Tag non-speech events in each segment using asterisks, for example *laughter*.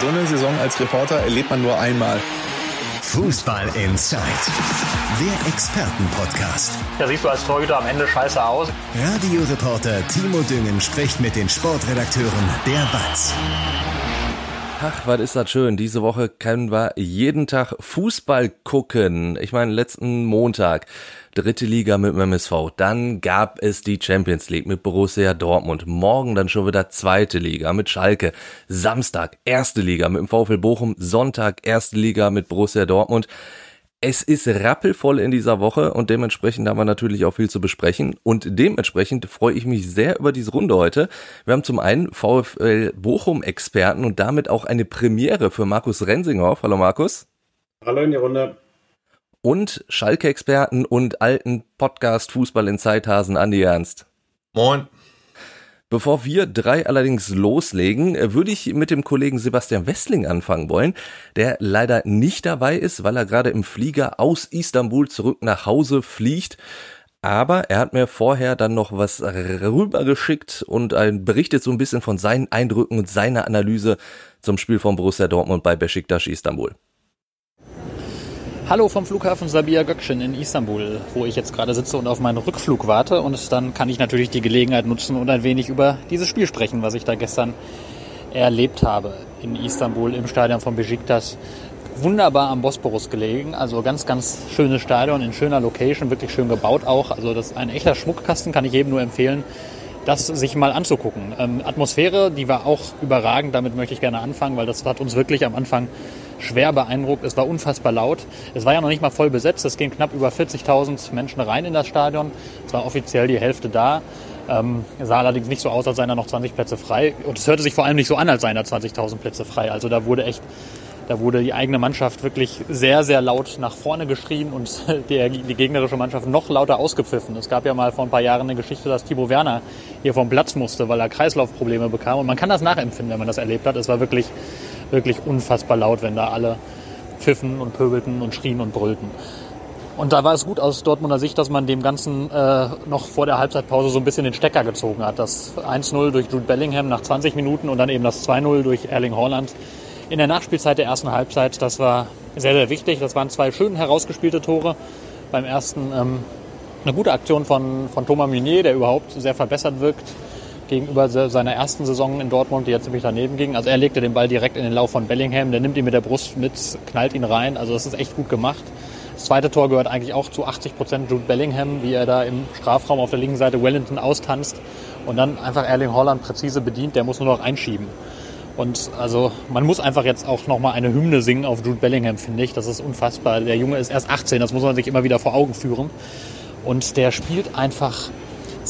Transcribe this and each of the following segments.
So eine Saison als Reporter erlebt man nur einmal. Fußball Inside, der Expertenpodcast. Da siehst du als Torhüter am Ende scheiße aus. Radioreporter Timo Düngen spricht mit den Sportredakteuren der WAZ. Ach, was ist das schön. Diese Woche können wir jeden Tag Fußball gucken. Ich meine, letzten Montag dritte Liga mit dem MSV. Dann gab es die Champions League mit Borussia Dortmund. Morgen dann schon wieder zweite Liga mit Schalke. Samstag erste Liga mit dem VfL Bochum. Sonntag erste Liga mit Borussia Dortmund. Es ist rappelvoll in dieser Woche und dementsprechend haben wir natürlich auch viel zu besprechen. Und dementsprechend freue ich mich sehr über diese Runde heute. Wir haben zum einen VfL Bochum-Experten und damit auch eine Premiere für Markus Rensinghoff. Hallo Markus. Hallo in die Runde. Und Schalke-Experten und alten Podcast Fußball in Zeithasen Andi Ernst. Moin. Bevor wir drei allerdings loslegen, würde ich mit dem Kollegen Sebastian Wessling anfangen wollen, der leider nicht dabei ist, weil er gerade im Flieger aus Istanbul zurück nach Hause fliegt. Aber er hat mir vorher dann noch was rübergeschickt und berichtet so ein bisschen von seinen Eindrücken und seiner Analyse zum Spiel von Borussia Dortmund bei Besiktas Istanbul. Hallo vom Flughafen Sabia Gökçen in Istanbul, wo ich jetzt gerade sitze und auf meinen Rückflug warte. Und dann kann ich natürlich die Gelegenheit nutzen und ein wenig über dieses Spiel sprechen, was ich da gestern erlebt habe in Istanbul im Stadion von Besiktas. Wunderbar am Bosporus gelegen, also ganz, ganz schönes Stadion in schöner Location, wirklich schön gebaut auch. Also das ist ein echter Schmuckkasten, kann ich jedem nur empfehlen, das sich mal anzugucken. Ähm, Atmosphäre, die war auch überragend, damit möchte ich gerne anfangen, weil das hat uns wirklich am Anfang schwer beeindruckt. Es war unfassbar laut. Es war ja noch nicht mal voll besetzt. Es gehen knapp über 40.000 Menschen rein in das Stadion. Es war offiziell die Hälfte da. Ähm, sah allerdings nicht so aus, als seien da noch 20 Plätze frei. Und es hörte sich vor allem nicht so an, als seien da 20.000 Plätze frei. Also da wurde echt, da wurde die eigene Mannschaft wirklich sehr, sehr laut nach vorne geschrien und *laughs* die, die gegnerische Mannschaft noch lauter ausgepfiffen. Es gab ja mal vor ein paar Jahren eine Geschichte, dass Timo Werner hier vom Platz musste, weil er Kreislaufprobleme bekam. Und man kann das nachempfinden, wenn man das erlebt hat. Es war wirklich wirklich unfassbar laut, wenn da alle pfiffen und pöbelten und schrien und brüllten. Und da war es gut aus Dortmunder Sicht, dass man dem Ganzen äh, noch vor der Halbzeitpause so ein bisschen den Stecker gezogen hat. Das 1-0 durch Jude Bellingham nach 20 Minuten und dann eben das 2-0 durch Erling Haaland in der Nachspielzeit der ersten Halbzeit. Das war sehr, sehr wichtig. Das waren zwei schön herausgespielte Tore. Beim ersten ähm, eine gute Aktion von, von Thomas Meunier, der überhaupt sehr verbessert wirkt gegenüber seiner ersten Saison in Dortmund, die jetzt ziemlich daneben ging. Also er legte den Ball direkt in den Lauf von Bellingham, der nimmt ihn mit der Brust mit, knallt ihn rein. Also das ist echt gut gemacht. Das zweite Tor gehört eigentlich auch zu 80 Prozent Jude Bellingham, wie er da im Strafraum auf der linken Seite Wellington austanzt und dann einfach Erling Holland präzise bedient. Der muss nur noch einschieben. Und also man muss einfach jetzt auch nochmal eine Hymne singen auf Jude Bellingham, finde ich. Das ist unfassbar. Der Junge ist erst 18, das muss man sich immer wieder vor Augen führen. Und der spielt einfach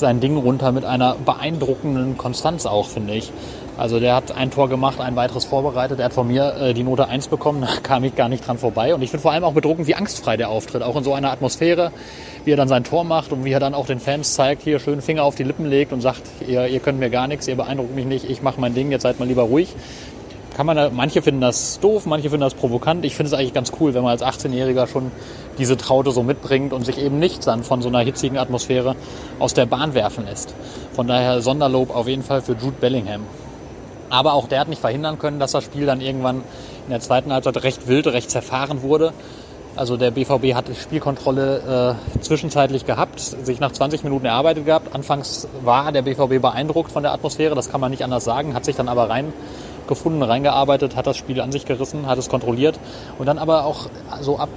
sein Ding runter mit einer beeindruckenden Konstanz auch, finde ich. Also der hat ein Tor gemacht, ein weiteres vorbereitet. Er hat von mir äh, die Note 1 bekommen, *laughs* da kam ich gar nicht dran vorbei. Und ich finde vor allem auch bedruckend, wie angstfrei der auftritt. Auch in so einer Atmosphäre, wie er dann sein Tor macht und wie er dann auch den Fans zeigt, hier schön Finger auf die Lippen legt und sagt, ihr, ihr könnt mir gar nichts, ihr beeindruckt mich nicht, ich mache mein Ding, jetzt seid mal lieber ruhig kann man manche finden das doof, manche finden das provokant. Ich finde es eigentlich ganz cool, wenn man als 18-Jähriger schon diese Traute so mitbringt und sich eben nicht dann von so einer hitzigen Atmosphäre aus der Bahn werfen lässt. Von daher Sonderlob auf jeden Fall für Jude Bellingham. Aber auch der hat nicht verhindern können, dass das Spiel dann irgendwann in der zweiten Halbzeit recht wild, recht zerfahren wurde. Also der BVB hat die Spielkontrolle äh, zwischenzeitlich gehabt, sich nach 20 Minuten erarbeitet gehabt. Anfangs war der BVB beeindruckt von der Atmosphäre, das kann man nicht anders sagen, hat sich dann aber rein gefunden, reingearbeitet, hat das Spiel an sich gerissen, hat es kontrolliert und dann aber auch so ab,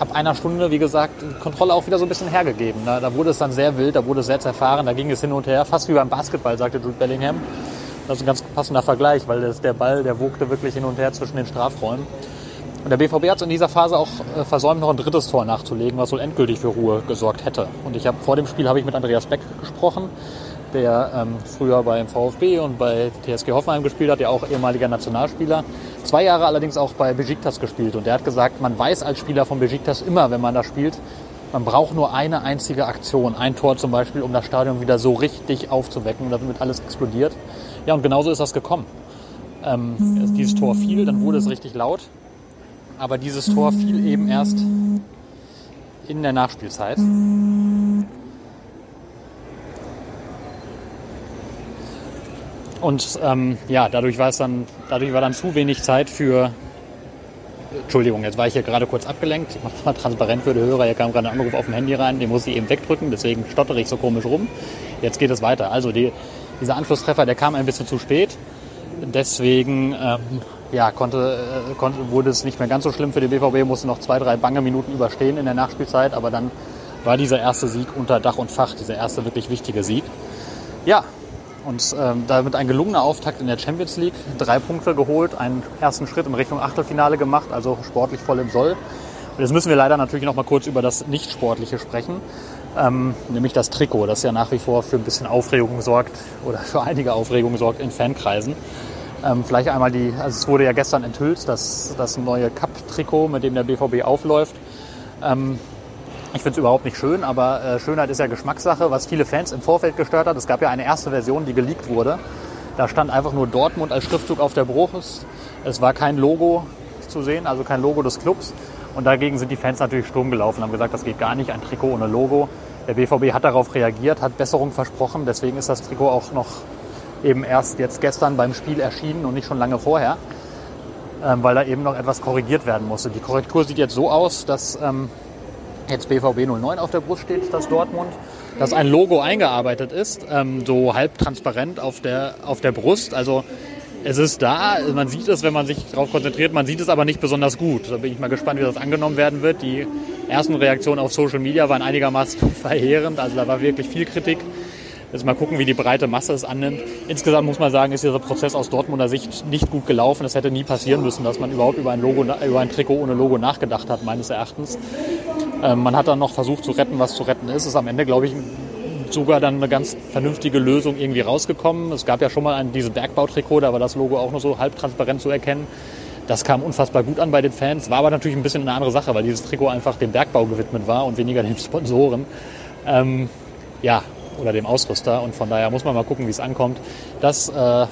ab einer Stunde, wie gesagt, Kontrolle auch wieder so ein bisschen hergegeben. Da, da wurde es dann sehr wild, da wurde es sehr zerfahren, da ging es hin und her, fast wie beim Basketball, sagte Jude Bellingham. Das ist ein ganz passender Vergleich, weil das, der Ball, der wogte wirklich hin und her zwischen den Strafräumen. Und der BVB hat in dieser Phase auch äh, versäumt, noch ein drittes Tor nachzulegen, was wohl endgültig für Ruhe gesorgt hätte. Und ich habe vor dem Spiel habe ich mit Andreas Beck gesprochen der ähm, früher beim VfB und bei TSG Hoffenheim gespielt hat, der auch ehemaliger Nationalspieler. Zwei Jahre allerdings auch bei Besiktas gespielt. Und der hat gesagt, man weiß als Spieler von Besiktas immer, wenn man da spielt, man braucht nur eine einzige Aktion, ein Tor zum Beispiel, um das Stadion wieder so richtig aufzuwecken, damit alles explodiert. Ja, und genauso ist das gekommen. Ähm, dieses Tor fiel, dann wurde es richtig laut. Aber dieses Tor fiel eben erst in der Nachspielzeit. Und ähm, ja, dadurch war es dann, dadurch war dann zu wenig Zeit für. Entschuldigung, jetzt war ich hier gerade kurz abgelenkt. Ich mache mal transparent für die Hörer. Hier kam gerade ein Anruf auf dem Handy rein, den muss ich eben wegdrücken, deswegen stottere ich so komisch rum. Jetzt geht es weiter. Also die, dieser Anschlusstreffer, der kam ein bisschen zu spät. Deswegen ähm, ja, konnte, äh, konnte, wurde es nicht mehr ganz so schlimm für die BVB, musste noch zwei, drei bange Minuten überstehen in der Nachspielzeit, aber dann war dieser erste Sieg unter Dach und Fach, dieser erste wirklich wichtige Sieg. Ja, und ähm, damit ein gelungener Auftakt in der Champions League, drei Punkte geholt, einen ersten Schritt in Richtung Achtelfinale gemacht, also sportlich voll im Soll. Und jetzt müssen wir leider natürlich noch mal kurz über das Nicht-Sportliche sprechen, ähm, nämlich das Trikot, das ja nach wie vor für ein bisschen Aufregung sorgt oder für einige Aufregung sorgt in Fankreisen. Ähm, vielleicht einmal die, also es wurde ja gestern enthüllt, dass das neue Cup-Trikot, mit dem der BVB aufläuft. Ähm, ich finde es überhaupt nicht schön, aber äh, Schönheit ist ja Geschmackssache, was viele Fans im Vorfeld gestört hat. Es gab ja eine erste Version, die geleakt wurde. Da stand einfach nur Dortmund als Schriftzug auf der Brust. Es war kein Logo zu sehen, also kein Logo des Clubs. Und dagegen sind die Fans natürlich Sturm gelaufen, haben gesagt, das geht gar nicht, ein Trikot ohne Logo. Der BVB hat darauf reagiert, hat Besserung versprochen. Deswegen ist das Trikot auch noch eben erst jetzt gestern beim Spiel erschienen und nicht schon lange vorher, ähm, weil da eben noch etwas korrigiert werden musste. Die Korrektur sieht jetzt so aus, dass ähm, jetzt BVB 09 auf der Brust steht, das Dortmund, dass ein Logo eingearbeitet ist, ähm, so halb transparent auf der, auf der Brust. Also es ist da, man sieht es, wenn man sich darauf konzentriert, man sieht es aber nicht besonders gut. Da bin ich mal gespannt, wie das angenommen werden wird. Die ersten Reaktionen auf Social Media waren einigermaßen *laughs* verheerend, also da war wirklich viel Kritik. Jetzt mal gucken, wie die breite Masse es annimmt. Insgesamt muss man sagen, ist dieser Prozess aus Dortmunder Sicht nicht gut gelaufen. Es hätte nie passieren müssen, dass man überhaupt über ein, Logo, über ein Trikot ohne Logo nachgedacht hat, meines Erachtens. Ähm, man hat dann noch versucht zu retten, was zu retten ist. Ist am Ende, glaube ich, sogar dann eine ganz vernünftige Lösung irgendwie rausgekommen. Es gab ja schon mal ein, diese Bergbautrikot, da war das Logo auch nur so halb transparent zu erkennen. Das kam unfassbar gut an bei den Fans, war aber natürlich ein bisschen eine andere Sache, weil dieses Trikot einfach dem Bergbau gewidmet war und weniger den Sponsoren. Ähm, ja, oder dem Ausrüster. Und von daher muss man mal gucken, wie es ankommt. Das äh,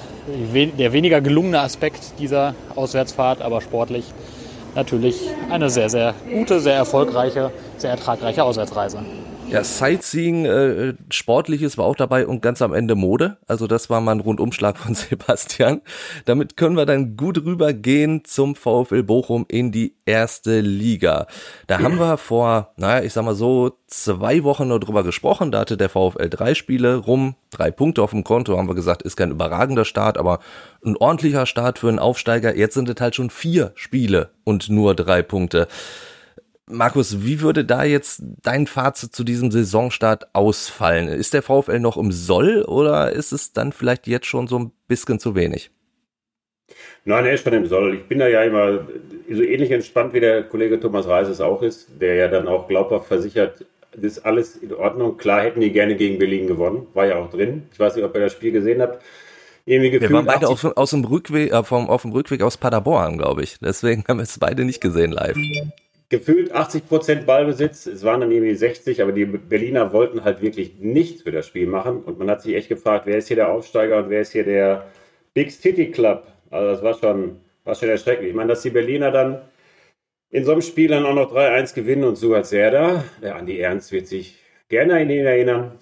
der weniger gelungene Aspekt dieser Auswärtsfahrt, aber sportlich natürlich eine sehr, sehr gute, sehr erfolgreiche, sehr ertragreiche Auswärtsreise. Ja, Sightseeing, äh, Sportliches war auch dabei und ganz am Ende Mode. Also das war mal ein Rundumschlag von *laughs* Sebastian. Damit können wir dann gut rübergehen zum VfL Bochum in die erste Liga. Da haben wir vor, naja, ich sag mal so, zwei Wochen nur drüber gesprochen. Da hatte der VfL drei Spiele rum, drei Punkte auf dem Konto, haben wir gesagt, ist kein überragender Start, aber ein ordentlicher Start für einen Aufsteiger. Jetzt sind es halt schon vier Spiele und nur drei Punkte. Markus, wie würde da jetzt dein Fazit zu diesem Saisonstart ausfallen? Ist der VfL noch im Soll oder ist es dann vielleicht jetzt schon so ein bisschen zu wenig? Nein, er ist schon im Soll. Ich bin da ja immer so ähnlich entspannt, wie der Kollege Thomas Reis es auch ist, der ja dann auch glaubhaft versichert, das ist alles in Ordnung. Klar hätten die gerne gegen Berlin gewonnen, war ja auch drin. Ich weiß nicht, ob ihr das Spiel gesehen habt. Irgendwie wir waren beide auf, aus dem Rückweg, äh, vom, auf dem Rückweg aus Paderborn, glaube ich. Deswegen haben wir es beide nicht gesehen live gefühlt 80 Prozent Ballbesitz. Es waren dann irgendwie 60, aber die Berliner wollten halt wirklich nichts für das Spiel machen. Und man hat sich echt gefragt, wer ist hier der Aufsteiger und wer ist hier der Big City Club? Also das war schon, war schon erschrecklich. Ich meine, dass die Berliner dann in so einem Spiel dann auch noch 3-1 gewinnen und Suat Serda, der Andi Ernst wird sich gerne an ihn erinnern.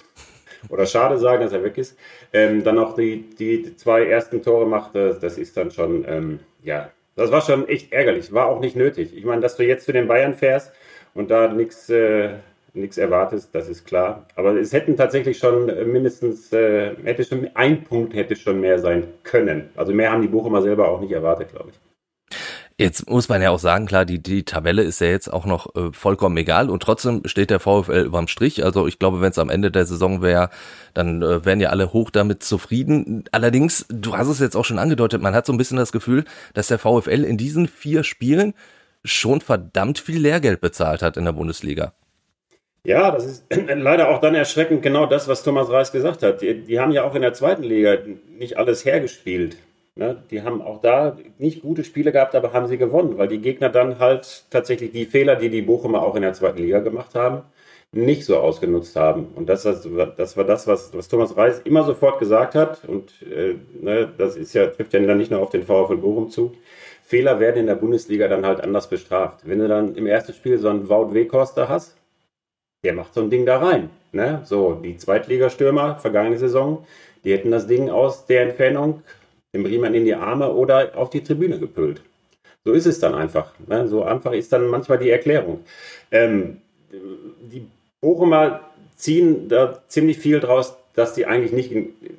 Oder schade sagen, dass er weg ist. Ähm, dann noch die, die zwei ersten Tore macht, das ist dann schon, ähm, ja, das war schon echt ärgerlich, war auch nicht nötig. Ich meine, dass du jetzt zu den Bayern fährst und da nichts äh, nichts erwartest, das ist klar. Aber es hätten tatsächlich schon äh, mindestens, äh, hätte schon ein Punkt hätte schon mehr sein können. Also mehr haben die Bochumer selber auch nicht erwartet, glaube ich. Jetzt muss man ja auch sagen, klar, die, die Tabelle ist ja jetzt auch noch äh, vollkommen egal und trotzdem steht der VfL überm Strich. Also ich glaube, wenn es am Ende der Saison wäre, dann äh, wären ja alle hoch damit zufrieden. Allerdings, du hast es jetzt auch schon angedeutet, man hat so ein bisschen das Gefühl, dass der VfL in diesen vier Spielen schon verdammt viel Lehrgeld bezahlt hat in der Bundesliga. Ja, das ist *clears throat* leider auch dann erschreckend genau das, was Thomas Reis gesagt hat. Die, die haben ja auch in der zweiten Liga nicht alles hergespielt. Ne, die haben auch da nicht gute Spiele gehabt, aber haben sie gewonnen, weil die Gegner dann halt tatsächlich die Fehler, die die Bochumer auch in der zweiten Liga gemacht haben, nicht so ausgenutzt haben. Und das, das, war das, was, was Thomas Reis immer sofort gesagt hat. Und äh, ne, das ist ja, trifft ja dann nicht nur auf den VfL Bochum zu. Fehler werden in der Bundesliga dann halt anders bestraft. Wenn du dann im ersten Spiel so einen Wout Weghorster hast, der macht so ein Ding da rein. Ne? So, die Zweitligastürmer, vergangene Saison, Die hätten das Ding aus der Entfernung dem Riemann in die Arme oder auf die Tribüne gepült. So ist es dann einfach. Ne? So einfach ist dann manchmal die Erklärung. Ähm, die Bochumer ziehen da ziemlich viel draus, dass die eigentlich nicht,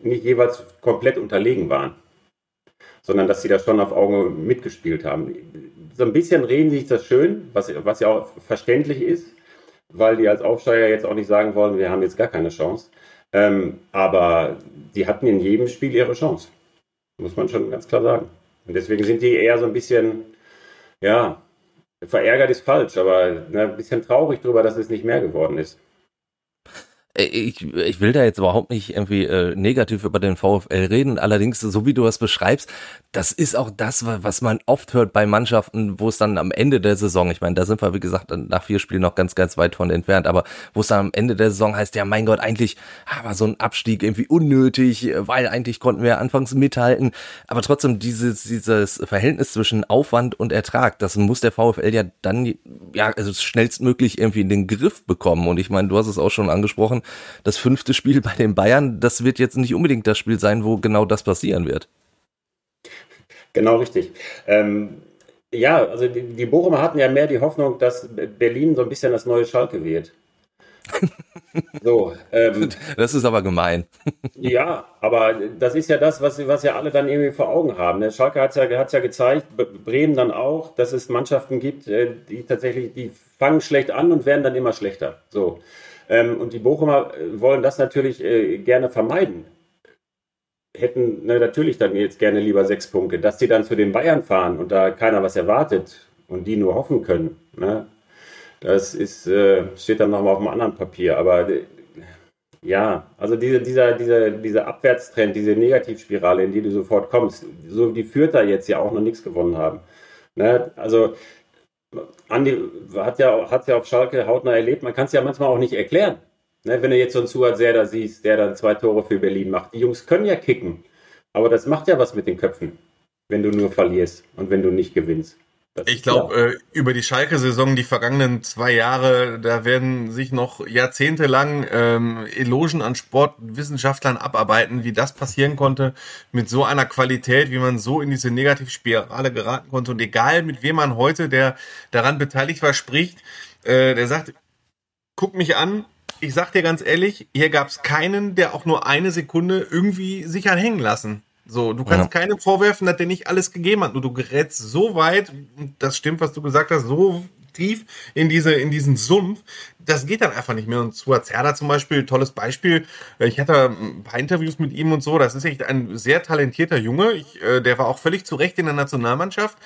nicht jeweils komplett unterlegen waren, sondern dass sie da schon auf Augen mitgespielt haben. So ein bisschen reden sich das schön, was, was ja auch verständlich ist, weil die als Aufsteiger jetzt auch nicht sagen wollen, wir haben jetzt gar keine Chance. Ähm, aber die hatten in jedem Spiel ihre Chance. Muss man schon ganz klar sagen. Und deswegen sind die eher so ein bisschen, ja, verärgert ist falsch, aber ne, ein bisschen traurig darüber, dass es nicht mehr geworden ist. Ich, ich will da jetzt überhaupt nicht irgendwie äh, negativ über den VfL reden. Allerdings, so wie du das beschreibst, das ist auch das, was man oft hört bei Mannschaften, wo es dann am Ende der Saison, ich meine, da sind wir, wie gesagt, nach vier Spielen noch ganz, ganz weit von entfernt, aber wo es dann am Ende der Saison heißt, ja, mein Gott, eigentlich war so ein Abstieg irgendwie unnötig, weil eigentlich konnten wir anfangs mithalten. Aber trotzdem, dieses, dieses Verhältnis zwischen Aufwand und Ertrag, das muss der VfL ja dann, ja, also schnellstmöglich irgendwie in den Griff bekommen. Und ich meine, du hast es auch schon angesprochen, das fünfte Spiel bei den Bayern, das wird jetzt nicht unbedingt das Spiel sein, wo genau das passieren wird. Genau richtig. Ähm, ja, also die, die Bochumer hatten ja mehr die Hoffnung, dass Berlin so ein bisschen das neue Schalke wird. *laughs* So, ähm, das ist aber gemein. ja, aber das ist ja das, was, was ja alle dann irgendwie vor Augen haben. Ne? Schalke hat es ja, hat's ja gezeigt, Bremen dann auch, dass es Mannschaften gibt, äh, die tatsächlich, die fangen schlecht an und werden dann immer schlechter. So. Ähm, und die Bochumer äh, wollen das natürlich äh, gerne vermeiden. Hätten ne, natürlich dann jetzt gerne lieber sechs Punkte. Dass sie dann zu den Bayern fahren und da keiner was erwartet und die nur hoffen können, ne, das ist, äh, steht dann nochmal auf einem anderen Papier. Aber äh, ja, also diese, dieser, dieser, dieser Abwärtstrend, diese Negativspirale, in die du sofort kommst, so die führt da jetzt ja auch noch nichts gewonnen haben. Ne? Also Andi hat ja, hat ja auf Schalke hautnah erlebt, man kann es ja manchmal auch nicht erklären. Ne, wenn du jetzt so einen Suat Serda siehst, der dann zwei Tore für Berlin macht. Die Jungs können ja kicken, aber das macht ja was mit den Köpfen, wenn du nur verlierst und wenn du nicht gewinnst. Ich glaube, äh, über die Schalke-Saison, die vergangenen zwei Jahre, da werden sich noch jahrzehntelang ähm, Elogen an Sportwissenschaftlern abarbeiten, wie das passieren konnte, mit so einer Qualität, wie man so in diese Negativspirale geraten konnte. Und egal, mit wem man heute, der daran beteiligt war, spricht, äh, der sagt, guck mich an, ich sag dir ganz ehrlich, hier gab es keinen, der auch nur eine Sekunde irgendwie sich hat hängen lassen. So, du kannst ja. keinem vorwerfen, dass der nicht alles gegeben hat. Nur du gerätst so weit, das stimmt, was du gesagt hast, so tief in diese, in diesen Sumpf, das geht dann einfach nicht mehr. Und Stuart Zerda zum Beispiel, tolles Beispiel. Ich hatte ein paar Interviews mit ihm und so. Das ist echt ein sehr talentierter Junge. Ich, äh, der war auch völlig zu Recht in der Nationalmannschaft.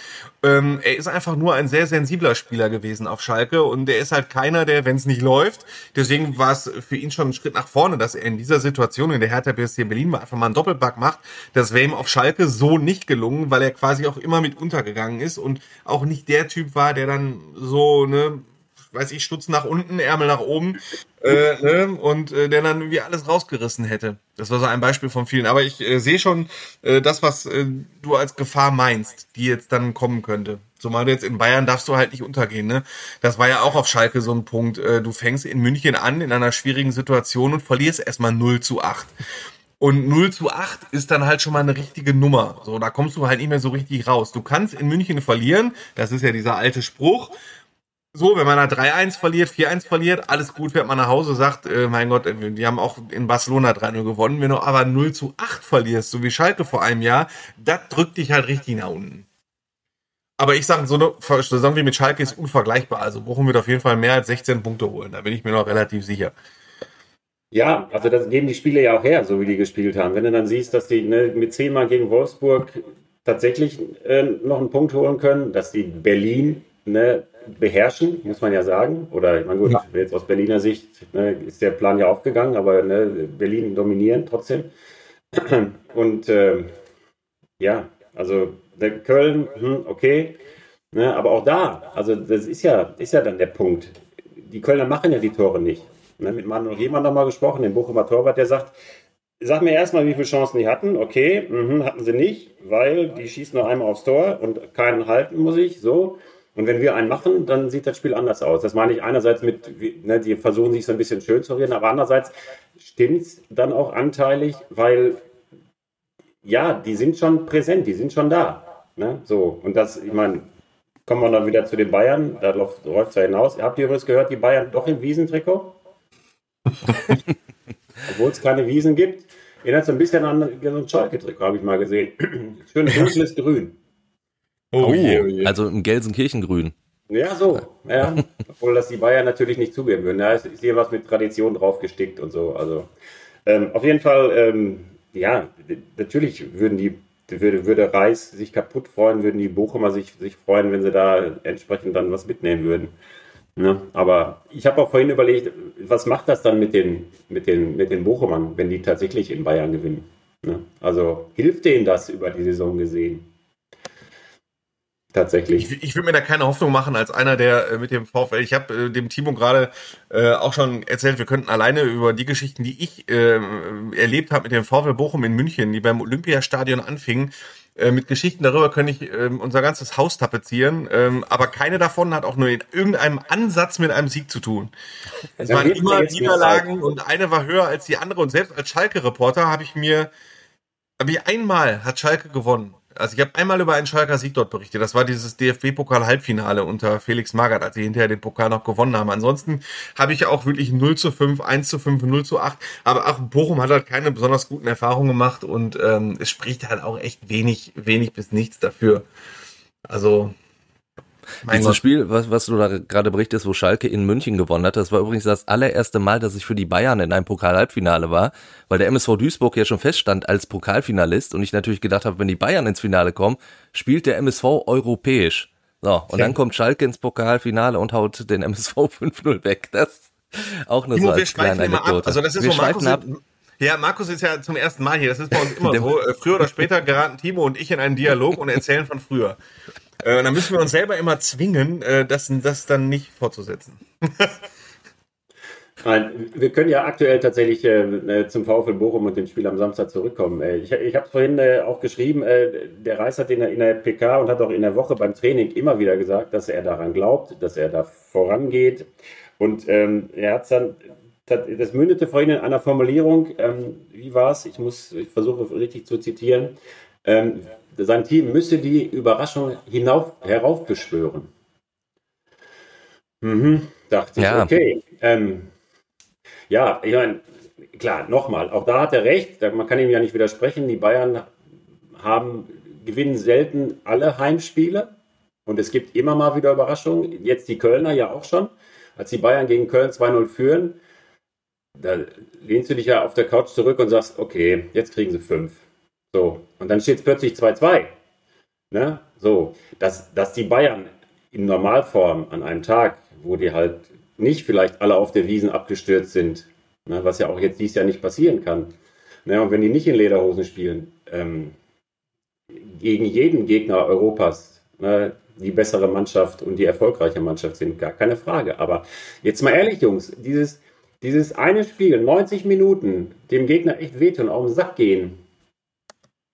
Ähm, er ist einfach nur ein sehr sensibler Spieler gewesen auf Schalke und er ist halt keiner, der, wenn es nicht läuft, deswegen war es für ihn schon ein Schritt nach vorne, dass er in dieser Situation in der Hertha BSC Berlin mal einfach mal einen Doppelback macht. Das wäre ihm auf Schalke so nicht gelungen, weil er quasi auch immer mit untergegangen ist und auch nicht der Typ war, der dann so, ne, weiß ich, Stutz nach unten, Ärmel nach oben äh, ne? und äh, der dann irgendwie alles rausgerissen hätte. Das war so ein Beispiel von vielen. Aber ich äh, sehe schon äh, das, was äh, du als Gefahr meinst, die jetzt dann kommen könnte. Zumal du jetzt in Bayern darfst du halt nicht untergehen. Ne? Das war ja auch auf Schalke so ein Punkt. Äh, du fängst in München an in einer schwierigen Situation und verlierst erstmal 0 zu 8. Und 0 zu 8 ist dann halt schon mal eine richtige Nummer. So, da kommst du halt nicht mehr so richtig raus. Du kannst in München verlieren, das ist ja dieser alte Spruch so, wenn man da 3-1 verliert, 4-1 verliert, alles gut, fährt man nach Hause, sagt, äh, mein Gott, die haben auch in Barcelona 3-0 gewonnen. Wenn du aber 0 zu 8 verlierst, so wie Schalke vor einem Jahr, das drückt dich halt richtig nach unten. Aber ich sage, so eine Saison wie mit Schalke ist unvergleichbar. Also Bochum wird auf jeden Fall mehr als 16 Punkte holen. Da bin ich mir noch relativ sicher. Ja, also das geben die Spiele ja auch her, so wie die gespielt haben. Wenn du dann siehst, dass die ne, mit zehnmal gegen Wolfsburg tatsächlich äh, noch einen Punkt holen können, dass die Berlin ne, beherrschen, muss man ja sagen. Oder, ich meine, gut, ja. jetzt aus Berliner Sicht ne, ist der Plan ja aufgegangen, aber ne, Berlin dominieren trotzdem. *clears throat* Und äh, ja, also Köln, hm, okay. Ne, aber auch da, also das ist ja, ist ja dann der Punkt. Die Kölner machen ja die Tore nicht. Ne, mit Manuel Riemann nochmal gesprochen, dem Bochumer Torwart, der sagt, Sag mir erstmal, wie viele Chancen die hatten. Okay, mh, hatten sie nicht, weil die schießen noch einmal aufs Tor und keinen halten muss ich. So. Und wenn wir einen machen, dann sieht das Spiel anders aus. Das meine ich einerseits mit, ne, die versuchen sich so ein bisschen schön zu reden, aber andererseits stimmt es dann auch anteilig, weil ja, die sind schon präsent, die sind schon da. Ne? So, und das, ich meine, kommen wir dann wieder zu den Bayern, da läuft es ja hinaus. Habt ihr übrigens gehört, die Bayern doch im Wiesentrikot? *laughs* Obwohl es keine Wiesen gibt. Erinnert so ein bisschen an so ein Schalke-Trikot, habe ich mal gesehen. Schön dunkles Grün. Oh, oh je, oh je. also im Gelsenkirchengrün. Ja, so. Ja. Obwohl das die Bayern natürlich nicht zugeben würden. Da ist hier was mit Tradition draufgestickt und so. Also ähm, auf jeden Fall, ähm, ja, natürlich würden die, würde, würde Reis sich kaputt freuen, würden die Bochumer sich, sich freuen, wenn sie da entsprechend dann was mitnehmen würden. Ne? Aber ich habe auch vorhin überlegt, was macht das dann mit den, mit den, mit den Bochumern, wenn die tatsächlich in Bayern gewinnen? Ne? Also hilft denen das über die Saison gesehen? Tatsächlich. Ich, ich würde mir da keine Hoffnung machen als einer, der äh, mit dem VfL, ich habe äh, dem Timo gerade äh, auch schon erzählt, wir könnten alleine über die Geschichten, die ich äh, erlebt habe mit dem VfL Bochum in München, die beim Olympiastadion anfingen, äh, mit Geschichten darüber könnte ich äh, unser ganzes Haus tapezieren, ähm, aber keine davon hat auch nur in irgendeinem Ansatz mit einem Sieg zu tun. Es waren immer Niederlagen und eine war höher als die andere und selbst als Schalke-Reporter habe ich mir, habe ich einmal hat Schalke gewonnen also ich habe einmal über einen Schalker Sieg dort berichtet. Das war dieses DFB-Pokal-Halbfinale unter Felix Magath, als sie hinterher den Pokal noch gewonnen haben. Ansonsten habe ich auch wirklich 0 zu 5, 1 zu 5, 0 zu 8. Aber auch Bochum hat halt keine besonders guten Erfahrungen gemacht und ähm, es spricht halt auch echt wenig, wenig bis nichts dafür. Also mein Dieses Gott. Spiel, was, was du da gerade berichtest, wo Schalke in München gewonnen hat, das war übrigens das allererste Mal, dass ich für die Bayern in einem Pokal-Halbfinale war, weil der MSV Duisburg ja schon feststand als Pokalfinalist und ich natürlich gedacht habe, wenn die Bayern ins Finale kommen, spielt der MSV europäisch. So, und okay. dann kommt Schalke ins Pokalfinale und haut den MSV 5-0 *laughs* weg. Das auch nur so als kleine Anekdote. Also das ist wir so Markus, ab. Ja, Markus ist ja zum ersten Mal hier. Das ist bei uns immer *laughs* so. Äh, früher oder später geraten Timo und ich in einen Dialog und erzählen von früher. Äh, dann müssen wir uns selber immer zwingen, äh, das, das dann nicht fortzusetzen. *laughs* Nein, wir können ja aktuell tatsächlich äh, äh zum VfL Bochum und dem Spiel am Samstag zurückkommen. Äh, ich ich habe es vorhin äh, auch geschrieben, äh, der Reis hat in der, in der PK und hat auch in der Woche beim Training immer wieder gesagt, dass er daran glaubt, dass er da vorangeht. Und ähm, er hat dann, das mündete vorhin in einer Formulierung, ähm, wie war es? Ich muss, ich versuche richtig zu zitieren. Ähm, sein Team müsse die Überraschung hinauf, heraufbeschwören. Mhm, dachte ja. ich, okay. Ähm, ja, ich meine, klar, nochmal, auch da hat er recht, man kann ihm ja nicht widersprechen. Die Bayern haben, gewinnen selten alle Heimspiele und es gibt immer mal wieder Überraschungen. Jetzt die Kölner ja auch schon. Als die Bayern gegen Köln 2-0 führen, da lehnst du dich ja auf der Couch zurück und sagst, okay, jetzt kriegen sie fünf. So, und dann steht es plötzlich 2-2. Ne? So, dass, dass die Bayern in Normalform an einem Tag, wo die halt nicht vielleicht alle auf der Wiesen abgestürzt sind, ne, was ja auch jetzt dieses Jahr nicht passieren kann. Ne, und wenn die nicht in Lederhosen spielen, ähm, gegen jeden Gegner Europas ne, die bessere Mannschaft und die erfolgreiche Mannschaft sind, gar keine Frage. Aber jetzt mal ehrlich, Jungs, dieses, dieses eine Spiel, 90 Minuten, dem Gegner echt wehtun, auf den Sack gehen,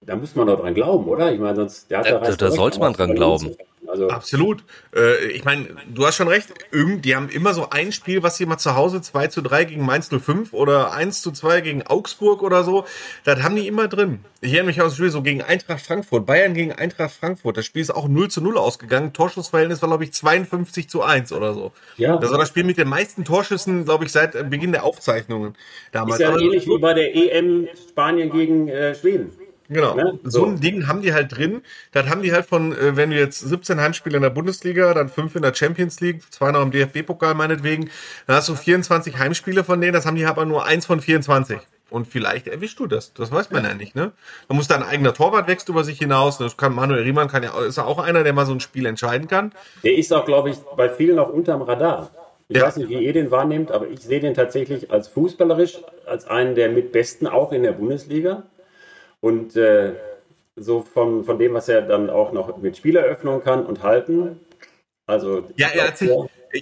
da muss man doch dran glauben, oder? Ich meine, sonst der hat da, da, da sollte man dran glauben. Also Absolut. Äh, ich meine, du hast schon recht. Die haben immer so ein Spiel, was sie mal zu Hause 2 zu 3 gegen Mainz 05 oder 1 zu 2 gegen Augsburg oder so. Das haben die immer drin. Ich erinnere mich an das Spiel so gegen Eintracht Frankfurt. Bayern gegen Eintracht Frankfurt. Das Spiel ist auch 0 zu 0 ausgegangen. Torschussverhältnis war, glaube ich, 52 zu 1 oder so. Ja. Das war das Spiel mit den meisten Torschüssen, glaube ich, seit Beginn der Aufzeichnungen damals. Ist ja ähnlich wie bei der EM Spanien gegen äh, Schweden. Genau. Ne? So. so. ein Ding haben die halt drin. Das haben die halt von, äh, wenn du jetzt 17 Heimspiele in der Bundesliga, dann 5 in der Champions League, zwei noch im DFB-Pokal meinetwegen, dann hast du 24 Heimspiele von denen, das haben die aber nur eins von 24. Und vielleicht erwischst du das. Das weiß man ja, ja nicht, ne? Da muss dein eigener Torwart wächst über sich hinaus. Das kann Manuel Riemann kann ja, ist auch einer, der mal so ein Spiel entscheiden kann. Der ist auch, glaube ich, bei vielen auch unterm Radar. Ich ja. weiß nicht, wie ihr den wahrnehmt, aber ich sehe den tatsächlich als fußballerisch, als einen der mit Besten auch in der Bundesliga. Und äh, so von, von dem, was er dann auch noch mit Spieleröffnung kann und halten. Also ja, er hat sich,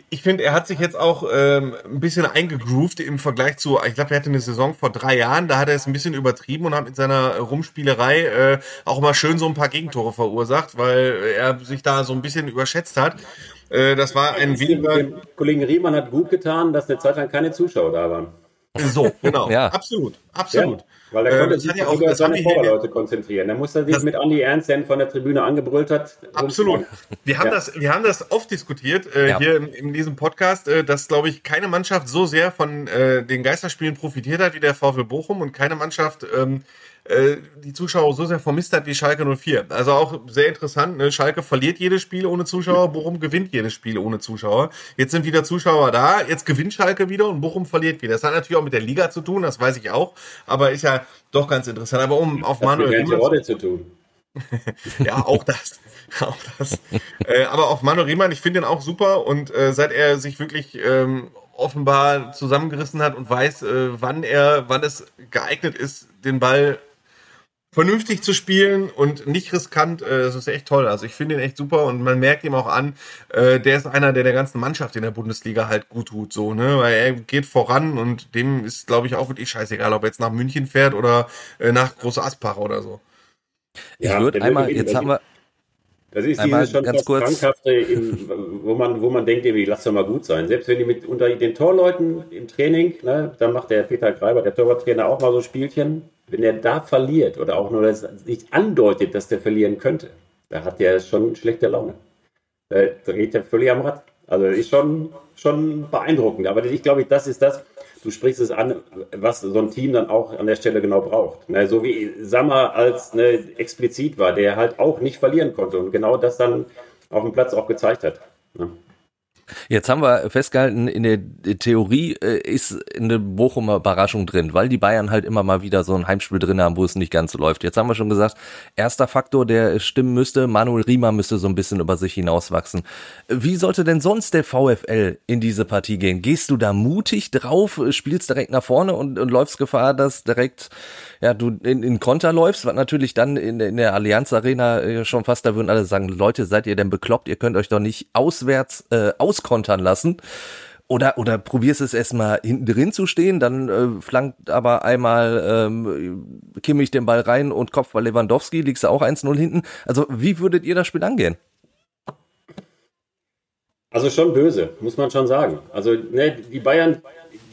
ich finde, er hat sich jetzt auch ähm, ein bisschen eingegroovt im Vergleich zu, ich glaube, er hatte eine Saison vor drei Jahren, da hat er es ein bisschen übertrieben und hat mit seiner Rumspielerei äh, auch mal schön so ein paar Gegentore verursacht, weil er sich da so ein bisschen überschätzt hat. Äh, das war ein weniger. Kollegen Riemann hat gut getan, dass eine Zeit lang keine Zuschauer da waren. So, *laughs* genau. Ja. Absolut, absolut. Ja, weil er Äh, konnte das sich ja auch- über seine Vorderleute konzentrieren. Da musste er sich Das- mit Andi Ernst, der ihn von der Tribüne angebrüllt hat. Absolut. Wir haben Ja. das, wir haben das oft diskutiert äh, Ja. hier in, in diesem Podcast, äh, dass glaube ich keine Mannschaft so sehr von äh, den Geisterspielen profitiert hat wie der VfL Bochum und keine Mannschaft ähm, äh, die Zuschauer so sehr vermisst hat wie Schalke 04. Also auch sehr interessant. Ne? Schalke verliert jedes Spiel ohne Zuschauer, Bochum gewinnt jedes Spiel ohne Zuschauer. Jetzt sind wieder Zuschauer da, jetzt gewinnt Schalke wieder und Bochum verliert wieder. Das hat natürlich auch mit der Liga zu tun, das weiß ich auch, aber ist ja doch ganz interessant. Aber um auf Das Manuel Riemann zu tun. *laughs* ja, auch das. auch das. Äh, aber auch Manu Riemann, ich finde ihn auch super und äh, seit er sich wirklich ähm, offenbar zusammengerissen hat und weiß, äh, wann er, wann es geeignet ist, den Ball vernünftig zu spielen und nicht riskant, äh, das ist echt toll. Also ich finde ihn echt super und man merkt ihm auch an, äh, der ist einer, der der ganzen Mannschaft in der Bundesliga halt gut tut, so, ne, weil er geht voran und dem ist, glaube ich, auch wirklich scheißegal, ob er jetzt nach München fährt oder äh, nach Große Aspach oder so. Ich Ja, würde einmal, jetzt haben wir, Das ist Einmal dieses schon ganz kurz. Krankhafte, im, wo, man, wo man denkt, irgendwie, lass doch mal gut sein. Selbst wenn die mit unter den Torleuten im Training, ne, dann macht der Peter Greiber, der Torwarttrainer, auch mal so Spielchen. Wenn er da verliert oder auch nur nicht andeutet, dass der verlieren könnte, da hat der schon schlechte Laune. Da dreht er völlig am Rad. Also ist schon, schon beeindruckend. Aber ich glaube, das ist das, du sprichst es an, was so ein Team dann auch an der Stelle genau braucht. Ne, so wie Sammer als ne, explizit war, der halt auch nicht verlieren konnte und genau das dann auf dem Platz auch gezeigt hat. Ne? Jetzt haben wir festgehalten, in der Theorie äh, ist eine Bochumer Überraschung drin, weil die Bayern halt immer mal wieder so ein Heimspiel drin haben, wo es nicht ganz so läuft. Jetzt haben wir schon gesagt, erster Faktor, der stimmen müsste, Manuel Riemer müsste so ein bisschen über sich hinauswachsen. Wie sollte denn sonst der VfL in diese Partie gehen? Gehst du da mutig drauf, spielst direkt nach vorne und, und läufst Gefahr, dass direkt ja du in, in Konter läufst, was natürlich dann in, in der Allianz Arena äh, schon fast, da würden alle sagen, Leute, seid ihr denn bekloppt? Ihr könnt euch doch nicht auswärts äh, auskontern lassen. Oder, oder probierst es erstmal hinten drin zu stehen, dann äh, flankt aber einmal ähm, Kimmich den Ball rein und Kopfball Lewandowski, liegst du auch 1-0 hinten. Also wie würdet ihr das Spiel angehen? Also schon böse, muss man schon sagen. Also ne, die Bayern,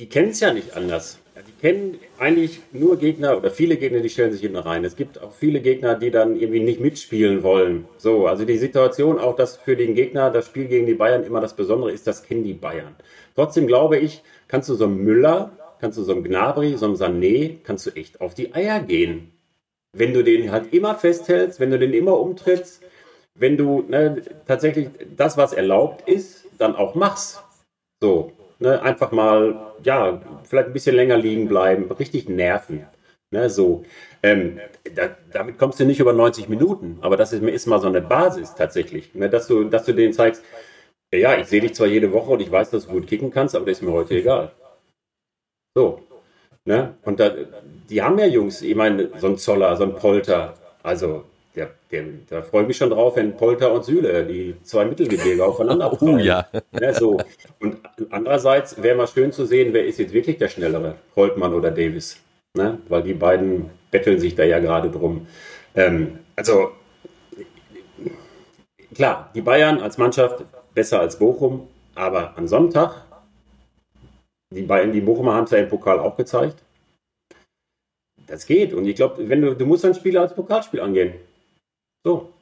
die kennen es ja nicht anders. Kennen eigentlich nur Gegner oder viele Gegner, die stellen sich hinten rein. Es gibt auch viele Gegner, die dann irgendwie nicht mitspielen wollen. So, also die Situation, auch dass für den Gegner das Spiel gegen die Bayern immer das Besondere ist, das kennen die Bayern. Trotzdem glaube ich, kannst du so einem Müller, kannst du so einem Gnabry, so einem Sané, kannst du echt auf die Eier gehen. Wenn du den halt immer festhältst, wenn du den immer umtrittst, wenn du ne, tatsächlich das, was erlaubt ist, dann auch machst. So, ne, einfach mal, ja, vielleicht ein bisschen länger liegen bleiben, richtig nerven. Ne, so. Ähm, da, damit kommst du nicht über 90 Minuten, aber das ist, ist mal so eine Basis tatsächlich, ne, dass, du, dass du denen zeigst, ja, ich sehe dich zwar jede Woche und ich weiß, dass du gut kicken kannst, aber das ist mir heute egal. So. Ne? Und da, die haben ja Jungs, ich meine, so ein Zoller, so ein Polter, also der, da freue ich mich schon drauf, wenn Polter und Süle, die zwei Mittelgebirge aufeinander *laughs* Oh prallen. ja. Ne, so. Und andererseits wäre mal schön zu sehen, wer ist jetzt wirklich der Schnellere, Holtmann oder Davis. Ne? Weil die beiden betteln sich da ja gerade drum. Ähm, also klar, die Bayern als Mannschaft besser als Bochum, aber am Sonntag, die Bayern, die Bochumer haben es ja im Pokal auch gezeigt. Das geht. Und ich glaube, wenn du, du musst ein Spiel als Pokalspiel angehen. So.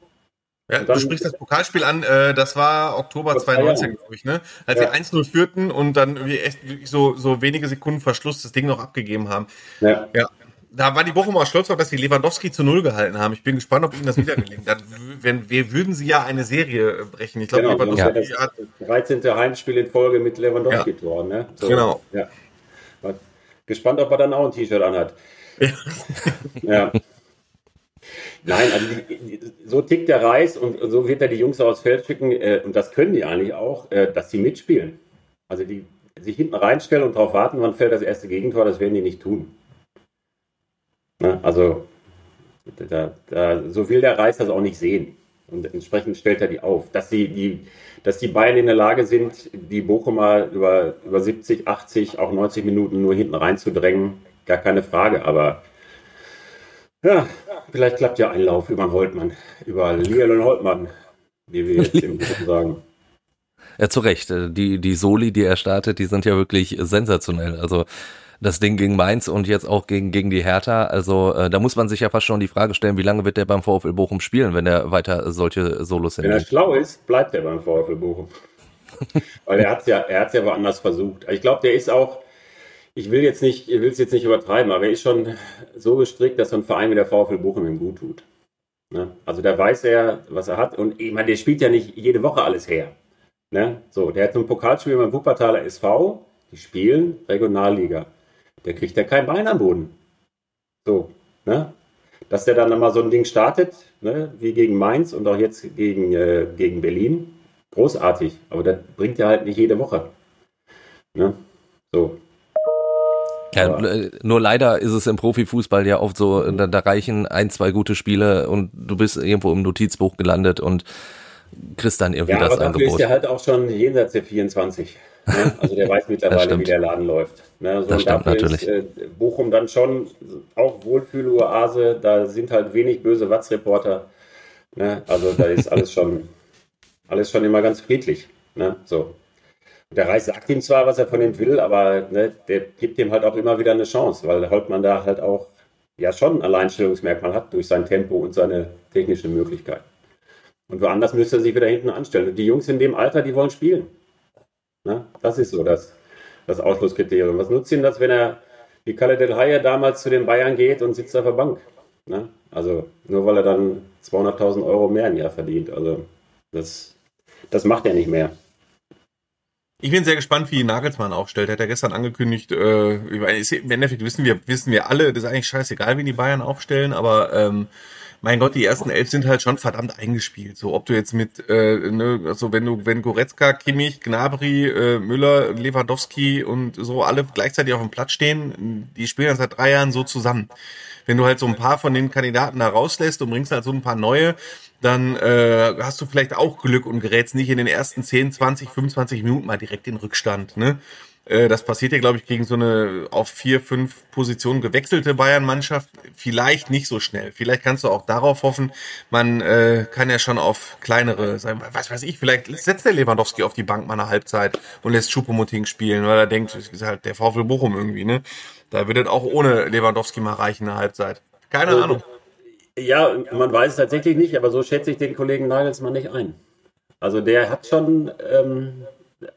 Ja, du sprichst das Pokalspiel an, äh, das war Oktober Vor zwei 2019, Jahren. glaube ich, ne? Als Ja. wir 1-0 führten und dann irgendwie echt so, so wenige Sekunden Verschluss das Ding noch abgegeben haben. Ja. Ja. Da war die Bochumer stolz drauf, dass sie Lewandowski zu Null gehalten haben. Ich bin gespannt, ob ihnen das wieder gelingt. Dann, wenn, wir würden sie ja eine Serie brechen. Ich glaube, Genau, Lewandowski wäre hat, das 13. Heimspiel in Folge mit Lewandowski-Tor. Ne? So, Genau. Ja. Gespannt, ob er dann auch ein T-Shirt anhat. Ja. *laughs* Nein, also die, so tickt der Reis und, so wird er die Jungs aufs Feld schicken äh, und das können die eigentlich auch, äh, dass sie mitspielen. Also die sich hinten reinstellen und darauf warten, wann fällt das erste Gegentor, das werden die nicht tun. Ne? Also da, da, so will der Reis das auch nicht sehen. Und entsprechend stellt er die auf. Dass die, die, dass die Bayern in der Lage sind, die Bochumer über, über 70, 80, auch 90 Minuten nur hinten reinzudrängen, gar keine Frage. Aber ja, vielleicht klappt ja ein Lauf über den Holtmann, über Lionel Holtmann, wie wir jetzt im Guten sagen. Ja, zu Recht. Äh, Die, die Soli, die er startet, die sind ja wirklich sensationell. Also das Ding gegen Mainz und jetzt auch gegen, gegen die Hertha. Also äh, da muss man sich ja fast schon die Frage stellen, wie lange wird der beim VfL Bochum spielen, wenn er weiter solche Solos Wenn er schlau ist, bleibt er beim VfL Bochum. *laughs* Weil er hat ja, er ja woanders versucht. Ich glaube, der ist auch, ich will jetzt nicht, ich will es jetzt nicht übertreiben, aber er ist schon so gestrickt, dass so ein Verein wie der VfL Bochum ihm gut tut. Ne? Also da weiß er, was er hat. Und ich meine, der spielt ja nicht jede Woche alles her. Ne? So, der hat so ein Pokalspiel beim Wuppertaler SV, die spielen Regionalliga. Der kriegt ja kein Bein am Boden. So, ne? Dass der dann mal so ein Ding startet, ne? wie gegen Mainz und auch jetzt gegen, äh, gegen Berlin, großartig. Aber das bringt er halt nicht jede Woche. Ne? So, Ja, äh, nur leider ist es im Profifußball ja oft so, da, da reichen ein, zwei gute Spiele und du bist irgendwo im Notizbuch gelandet und kriegst dann irgendwie Ja, das aber dafür Angebot. ist er halt auch schon jenseits der 24. Ne? *laughs* Also der weiß mittlerweile, wie der Laden läuft. Ne? So, Das stimmt dafür natürlich. ist äh, Bochum dann schon auch Wohlfühloase. Da sind halt wenig böse Watz-Reporter. Ne? Also da ist alles *laughs* schon, alles schon immer ganz friedlich. Ne? So. Der Reis sagt ihm zwar, was er von ihm will, aber ne, der gibt ihm halt auch immer wieder eine Chance, weil Holtmann da halt auch ja schon ein Alleinstellungsmerkmal hat durch sein Tempo und seine technische Möglichkeit. Und woanders müsste er sich wieder hinten anstellen. Und die Jungs in dem Alter, die wollen spielen. Ne? Das ist so das, das Ausschlusskriterium. Was nutzt ihm das, wenn er wie Kalle Del Haye damals zu den Bayern geht und sitzt auf der Bank? Ne? Also nur weil er dann 200.000 Euro mehr im Jahr verdient. Also das, das macht er nicht mehr. Ich bin sehr gespannt, wie Nagelsmann aufstellt. Hat er gestern angekündigt, äh, im Endeffekt wissen wir, wissen wir alle, das ist eigentlich scheißegal, wie die Bayern aufstellen, aber ähm, mein Gott, die ersten elf sind halt schon verdammt eingespielt. So, ob du jetzt mit, äh, ne, also wenn du, wenn Goretzka, Kimmich, Gnabry, äh, Müller, Lewandowski und so alle gleichzeitig auf dem Platz stehen, die spielen seit drei Jahren so zusammen. Wenn du halt so ein paar von den Kandidaten da rauslässt und bringst halt so ein paar neue, dann äh, hast du vielleicht auch Glück und gerätst nicht in den ersten 10, 20, 25 Minuten mal direkt in Rückstand. Ne? Äh, das passiert ja, glaube ich, gegen so eine auf vier, fünf Positionen gewechselte Bayern-Mannschaft vielleicht nicht so schnell. Vielleicht kannst du auch darauf hoffen, man äh, kann ja schon auf kleinere, sein, was weiß ich, vielleicht setzt der Lewandowski auf die Bank mal eine Halbzeit und lässt Choupo-Moting spielen, weil er denkt, das ist halt der VfL Bochum irgendwie, ne? Da wird es auch ohne Lewandowski mal reichen, eine Halbzeit. Keine Also, Ahnung. Ja, man weiß es tatsächlich nicht, aber so schätze ich den Kollegen Nagelsmann nicht ein. Also der hat schon ähm,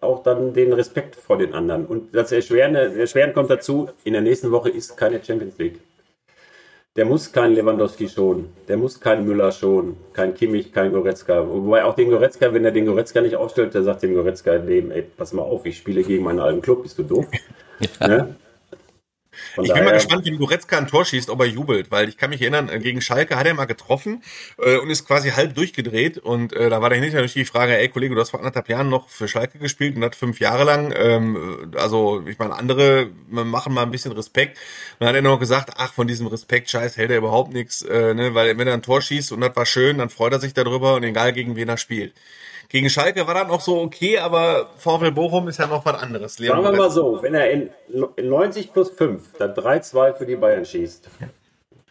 auch dann den Respekt vor den anderen. Und das Erschwerende, Erschwerende kommt dazu, in der nächsten Woche ist keine Champions League. Der muss keinen Lewandowski schonen, der muss keinen Müller schonen, kein Kimmich, kein Goretzka. Wobei auch den Goretzka, wenn er den Goretzka nicht aufstellt, der sagt dem Goretzka, dem, ey, pass mal auf, ich spiele gegen meinen alten Club, bist du doof? *laughs* Ne? Von Ich bin mal gespannt, wenn Goretzka ein Tor schießt, ob er jubelt, weil ich kann mich erinnern, gegen Schalke hat er mal getroffen äh, und ist quasi halb durchgedreht und äh, da war dahinter natürlich die Frage, ey Kollege, du hast vor anderthalb Jahren noch für Schalke gespielt und hat fünf Jahre lang, ähm, also ich meine, andere machen mal ein bisschen Respekt. Dann hat er noch gesagt, ach, von diesem Respekt, scheiß, hält er überhaupt nichts, äh, ne, weil wenn er ein Tor schießt und das war schön, dann freut er sich darüber und egal gegen wen er spielt. Gegen Schalke war dann noch so okay, aber VfL Bochum ist ja noch was anderes. Leon Sagen wir mal so, wenn er in in 90 plus 5 dann 3-2 für die Bayern schießt,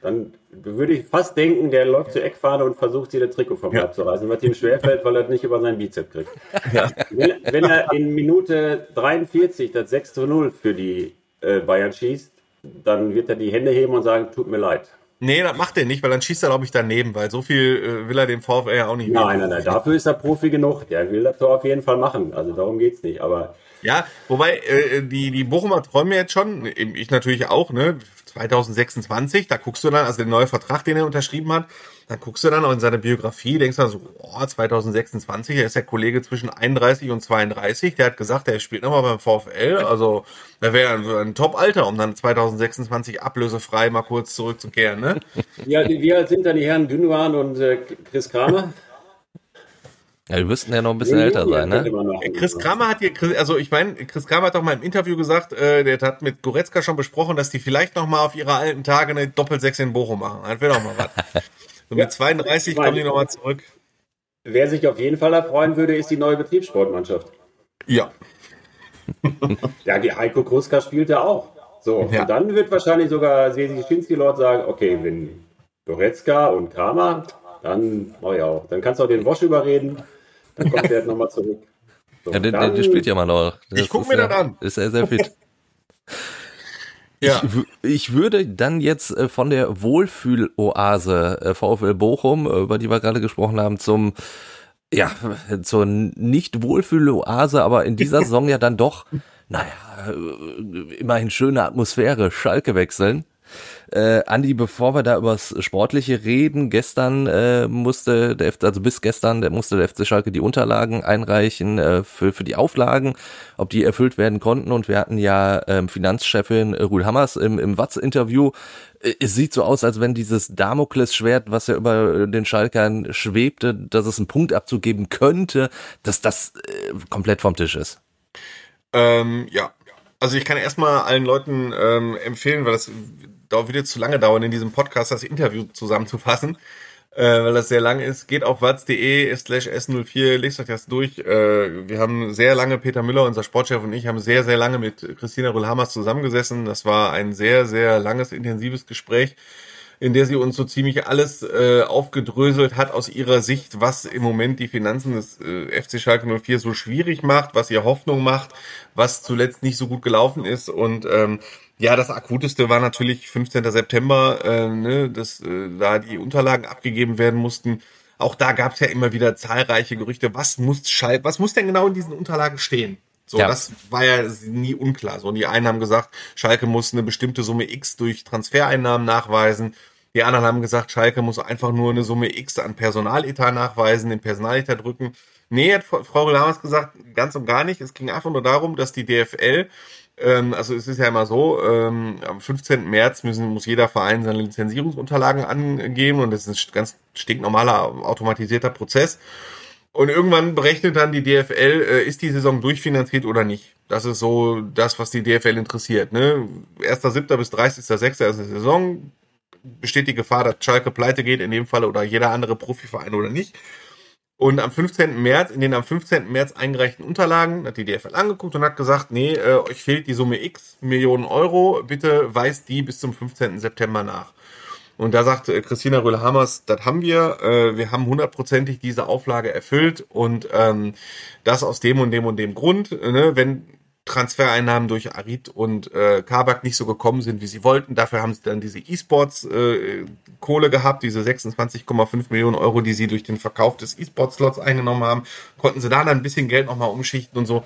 dann würde ich fast denken, der läuft zur Eckfahne und versucht, sie das Trikot vom Leib zu reißen, was ihm schwerfällt, weil er nicht über seinen Bizep kriegt. *laughs* Wenn, wenn er in Minute 43 das 6 zu 0 für die äh, Bayern schießt, dann wird er die Hände heben und sagen, tut mir leid. Nee, das macht er nicht, weil dann schießt er, glaube ich, daneben, weil so viel äh, will er dem VfL ja auch nicht Nein, nein, nein, dafür ist er Profi genug. Der will das Tor auf jeden Fall machen. Also darum geht's nicht. Aber Ja, wobei äh, die, die Bochumer träumen jetzt schon, ich natürlich auch, ne? 2026, da guckst du dann, also der neue Vertrag, den er unterschrieben hat, dann guckst du dann auch in seine Biografie, denkst dann so, oh, 2026, da ist der Kollege zwischen 31 und 32, der hat gesagt, er spielt nochmal beim VfL, also da wäre ein, ein Top-Alter, um dann 2026 ablösefrei mal kurz zurückzukehren, ne? wie alt, wie alt sind dann die Herren Gündogan und äh, Chris Kramer? Ja, die müssten ja noch ein bisschen älter sein, ne? Machen. Chris Kramer hat hier, also ich meine, Chris Kramer hat doch mal im Interview gesagt, äh, der hat mit Goretzka schon besprochen, dass die vielleicht noch mal auf ihre alten Tage eine Doppelsechs in Bochum machen. Das wäre doch mal was. *laughs* So mit 32 kommen die noch mal zurück. Wer sich auf jeden Fall erfreuen würde, ist die neue Betriebssportmannschaft. Ja. *laughs* Ja, die Heiko Kruska spielt ja auch. So, Ja. und dann wird wahrscheinlich sogar Sesi Schinski-Lord sagen, okay, wenn Goretzka und Kramer, dann mach ich auch. Dann kannst du auch den Wosch überreden, dann kommt der nochmal zurück. So, Ja, der, der, dann- der spielt ja mal noch. Das Ich guck ist mir ja, das an. Ist er sehr fit. *laughs* Ja. Ich, ich würde dann jetzt äh, von der Wohlfühloase äh, VfL Bochum, äh, über die wir gerade gesprochen haben, zum ja, zur nicht Wohlfühloase, aber in dieser *laughs* Saison ja dann doch, naja, immerhin schöne Atmosphäre, Schalke wechseln. Äh, Andi, bevor wir da übers Sportliche reden, gestern äh, musste der FC, also bis gestern, der musste der FC Schalke die Unterlagen einreichen äh, für, für die Auflagen, ob die erfüllt werden konnten. Und wir hatten ja ähm, Finanzchefin Ruhl Hammers im, im Watz-Interview. Äh, es sieht so aus, als wenn dieses Damoklesschwert, was ja über den Schalkern schwebte, dass es einen Punkt abzugeben könnte, dass das äh, komplett vom Tisch ist. Ähm, ja, also ich kann erstmal allen Leuten ähm, empfehlen, weil das wieder zu lange dauern, in diesem Podcast das Interview zusammenzufassen, äh, weil das sehr lang ist. Geht auf watz.de slash s04, lest euch das durch. Äh, wir haben sehr lange, Peter Müller, unser Sportchef und ich, haben sehr, sehr lange mit Christina Rühlhammers zusammengesessen. Das war ein sehr, sehr langes, intensives Gespräch in der sie uns so ziemlich alles äh, aufgedröselt hat aus ihrer Sicht, was im Moment die Finanzen des äh, FC Schalke 04 so schwierig macht, was ihr Hoffnung macht, was zuletzt nicht so gut gelaufen ist und ähm, ja, das akuteste war natürlich 15. September, äh, ne, dass äh, da die Unterlagen abgegeben werden mussten. Auch da gab es ja immer wieder zahlreiche Gerüchte. Was muss Schalke, was muss denn genau in diesen Unterlagen stehen? So, ja. das war ja nie unklar. So, und die einen haben gesagt, Schalke muss eine bestimmte Summe X durch Transfereinnahmen nachweisen. Die anderen haben gesagt, Schalke muss einfach nur eine Summe X an Personaletat nachweisen, den Personaletat drücken. Nee, hat Frau Lamas gesagt, ganz und gar nicht. Es ging einfach nur darum, dass die DFL, ähm, also es ist ja immer so, ähm, am 15. März müssen, muss jeder Verein seine Lizenzierungsunterlagen angeben und das ist ein ganz stinknormaler automatisierter Prozess. Und irgendwann berechnet dann die DFL, äh, ist die Saison durchfinanziert oder nicht. Das ist so das, was die DFL interessiert. Ne? 1.7. bis 30.6. ist die Saison besteht die Gefahr, dass Schalke pleite geht, in dem Fall oder jeder andere Profiverein oder nicht. Und am 15. März, in den am 15. März eingereichten Unterlagen, hat die DFL angeguckt und hat gesagt, nee, äh, euch fehlt die Summe X Millionen Euro, bitte weist die bis zum 15. September nach. Und da sagt äh, Christina Röhle-Hammers, das haben wir, äh, wir haben hundertprozentig diese Auflage erfüllt und ähm, das aus dem und dem und dem Grund. Ne? Wenn Transfereinnahmen durch Arid und äh, Kabak nicht so gekommen sind, wie sie wollten. Dafür haben sie dann diese E-Sports-Kohle äh, gehabt, diese 26,5 Millionen Euro, die sie durch den Verkauf des E-Sports-Slots eingenommen haben. Konnten sie da dann ein bisschen Geld nochmal umschichten und so.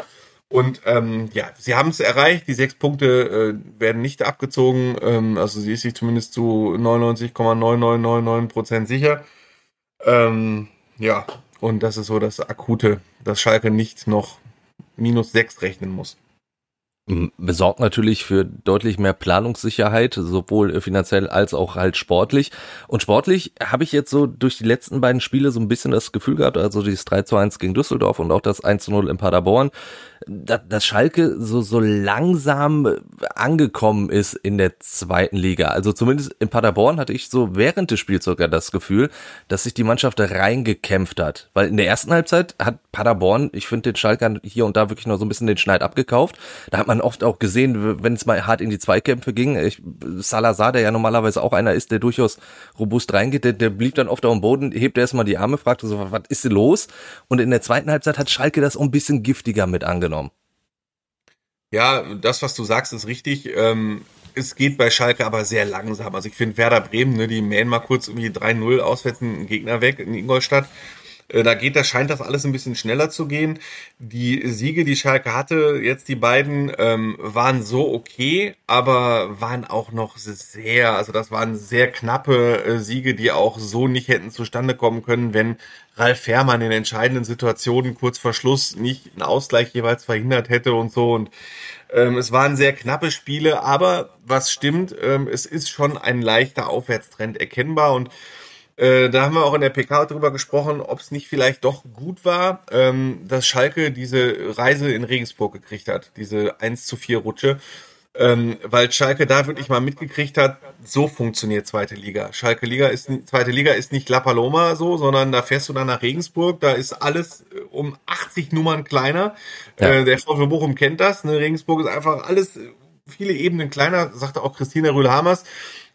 Und ähm, ja, sie haben es erreicht. Die sechs Punkte äh, werden nicht abgezogen. Ähm, also sie ist sich zumindest zu 99,9999 Prozent sicher. Ähm, ja, und das ist so das Akute, dass Schalke nicht noch minus sechs rechnen muss besorgt natürlich für deutlich mehr Planungssicherheit, sowohl finanziell als auch halt sportlich. Und sportlich habe ich jetzt so durch die letzten beiden Spiele so ein bisschen das Gefühl gehabt, also dieses 3 zu 1 gegen Düsseldorf und auch das 1 zu 0 in Paderborn, dass Schalke so, so langsam angekommen ist in der zweiten Liga. Also zumindest in Paderborn hatte ich so während des Spiels sogar das Gefühl, dass sich die Mannschaft da reingekämpft hat. Weil in der ersten Halbzeit hat Paderborn, ich finde den Schalkern hier und da wirklich noch so ein bisschen den Schneid abgekauft. Da hat man oft auch gesehen, wenn es mal hart in die Zweikämpfe ging. Ich, Salazar, der ja normalerweise auch einer ist, der durchaus robust reingeht, der, der blieb dann oft auf dem Boden, hebt erstmal die Arme, fragte so, was ist denn los? Und in der zweiten Halbzeit hat Schalke das ein bisschen giftiger mit angenommen. Ja, das, was du sagst, ist richtig. Ähm, es geht bei Schalke aber sehr langsam. Also ich finde Werder Bremen, ne, die mähen mal kurz irgendwie 3-0 auswärts einen Gegner weg in Ingolstadt. Äh, da geht das, scheint das alles ein bisschen schneller zu gehen. Die Siege, die Schalke hatte, jetzt die beiden, ähm, waren so okay, aber waren auch noch sehr, also das waren sehr knappe äh, Siege, die auch so nicht hätten zustande kommen können, wenn Ralf Fährmann in entscheidenden Situationen kurz vor Schluss nicht einen Ausgleich jeweils verhindert hätte und so. Und ähm, es waren sehr knappe Spiele, aber was stimmt, ähm, es ist schon ein leichter Aufwärtstrend erkennbar und äh, da haben wir auch in der PK drüber gesprochen, ob es nicht vielleicht doch gut war, ähm, dass Schalke diese Reise in Regensburg gekriegt hat, diese 1 zu 4 Rutsche. Ähm, weil Schalke da wirklich mal mitgekriegt hat, so funktioniert zweite Liga. Schalke Liga ist zweite Liga ist nicht La Paloma so, sondern da fährst du dann nach Regensburg, da ist alles äh, um 80 Nummern kleiner. Ja. Äh, der VfB Bochum kennt das, ne? Regensburg ist einfach alles äh, viele Ebenen kleiner, sagte auch Christina Rühl-Hamers.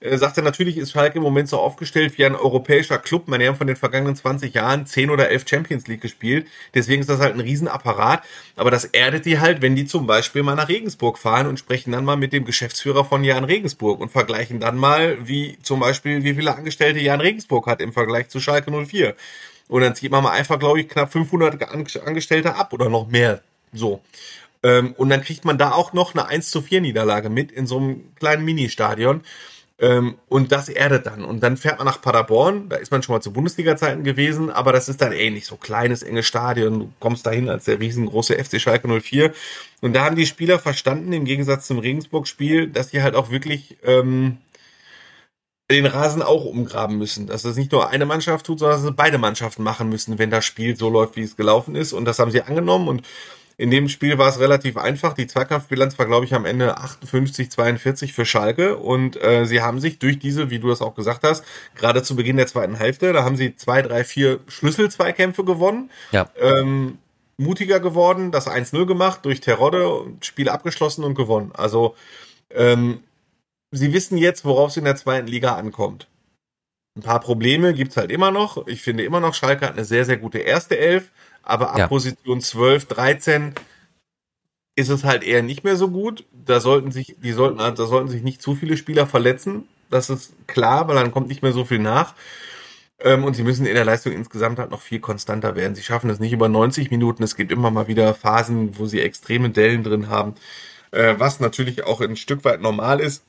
äh, sagt er, natürlich ist Schalke im Moment so aufgestellt wie ein europäischer Club. Man haben von den vergangenen 20 Jahren 10 oder 11 Champions League gespielt. Deswegen ist das halt ein Riesenapparat. Aber das erdet die halt, wenn die zum Beispiel mal nach Regensburg fahren und sprechen dann mal mit dem Geschäftsführer von Jan Regensburg und vergleichen dann mal, wie zum Beispiel, wie viele Angestellte Jan Regensburg hat im Vergleich zu Schalke 04. Und dann zieht man mal einfach, glaube ich, knapp 500 Angestellte ab oder noch mehr. So. Ähm, und dann kriegt man da auch noch eine 1 zu 4 Niederlage mit in so einem kleinen Ministadion. Ähm, und das erdet dann. Und dann fährt man nach Paderborn. Da ist man schon mal zu Bundesliga-Zeiten gewesen, aber das ist dann ähnlich. So kleines, enges Stadion. Du kommst dahin als der riesengroße FC Schalke 04. Und da haben die Spieler verstanden, im Gegensatz zum Regensburg-Spiel, dass die halt auch wirklich ähm, den Rasen auch umgraben müssen. Dass das nicht nur eine Mannschaft tut, sondern dass es beide Mannschaften machen müssen, wenn das Spiel so läuft, wie es gelaufen ist. Und das haben sie angenommen. Und in dem Spiel war es relativ einfach. Die Zweikampfbilanz war, glaube ich, am Ende 58, 42 für Schalke. Und äh, sie haben sich durch diese, wie du das auch gesagt hast, gerade zu Beginn der zweiten Hälfte, da haben sie zwei, drei, vier Schlüsselzweikämpfe gewonnen. Ja. Ähm, mutiger geworden, das 1-0 gemacht, durch Terodde, Spiel abgeschlossen und gewonnen. Also ähm, sie wissen jetzt, worauf es in der zweiten Liga ankommt. Ein paar Probleme gibt's halt immer noch. Ich finde immer noch, Schalke hat eine sehr, sehr gute erste Elf aber ab ja. Position 12, 13 ist es halt eher nicht mehr so gut. Da sollten sich, die sollten, da sollten sich nicht zu viele Spieler verletzen. Das ist klar, weil dann kommt nicht mehr so viel nach. Ähm, und sie müssen in der Leistung insgesamt halt noch viel konstanter werden. Sie schaffen es nicht über 90 Minuten. Es gibt immer mal wieder Phasen, wo sie extreme Dellen drin haben. Äh, was natürlich auch ein Stück weit normal ist,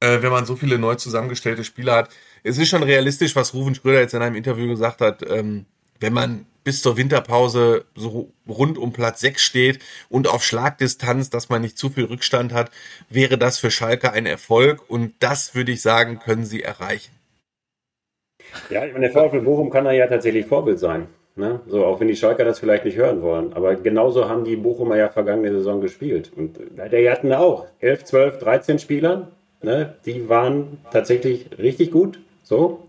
äh, wenn man so viele neu zusammengestellte Spieler hat. Es ist schon realistisch, was Ruven Schröder jetzt in einem Interview gesagt hat. Ähm, wenn man bis zur Winterpause so rund um Platz 6 steht und auf Schlagdistanz, dass man nicht zu viel Rückstand hat, wäre das für Schalke ein Erfolg und das würde ich sagen, können sie erreichen. Ja, ich meine, der VfL Bochum kann da ja tatsächlich Vorbild sein. Ne? So, auch wenn die Schalker das vielleicht nicht hören wollen. Aber genauso haben die Bochumer ja vergangene Saison gespielt. Und die hatten auch 11, 12, 13 Spieler. Ne? Die waren tatsächlich richtig gut. So.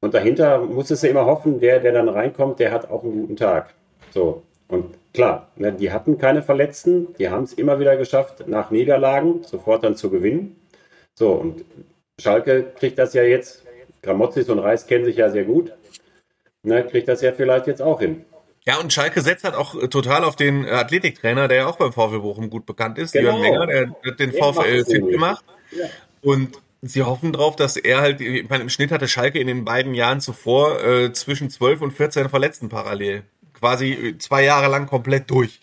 Und dahinter musstest du immer hoffen, der, der dann reinkommt, der hat auch einen guten Tag. So. Und klar, ne, die hatten keine Verletzten, die haben es immer wieder geschafft, nach Niederlagen sofort dann zu gewinnen. So, und Schalke kriegt das ja jetzt, Gramozis und Reis kennen sich ja sehr gut, ne, kriegt das ja vielleicht jetzt auch hin. Ja, und Schalke setzt halt auch total auf den Athletiktrainer, der ja auch beim VfL Bochum gut bekannt ist, genau. Jörn Menger, der hat den VfL fit gemacht. Ja. Und sie hoffen drauf, dass er halt, ich meine, im Schnitt hatte Schalke in den beiden Jahren zuvor äh, zwischen 12 und 14 Verletzten parallel. Quasi äh, zwei Jahre lang komplett durch.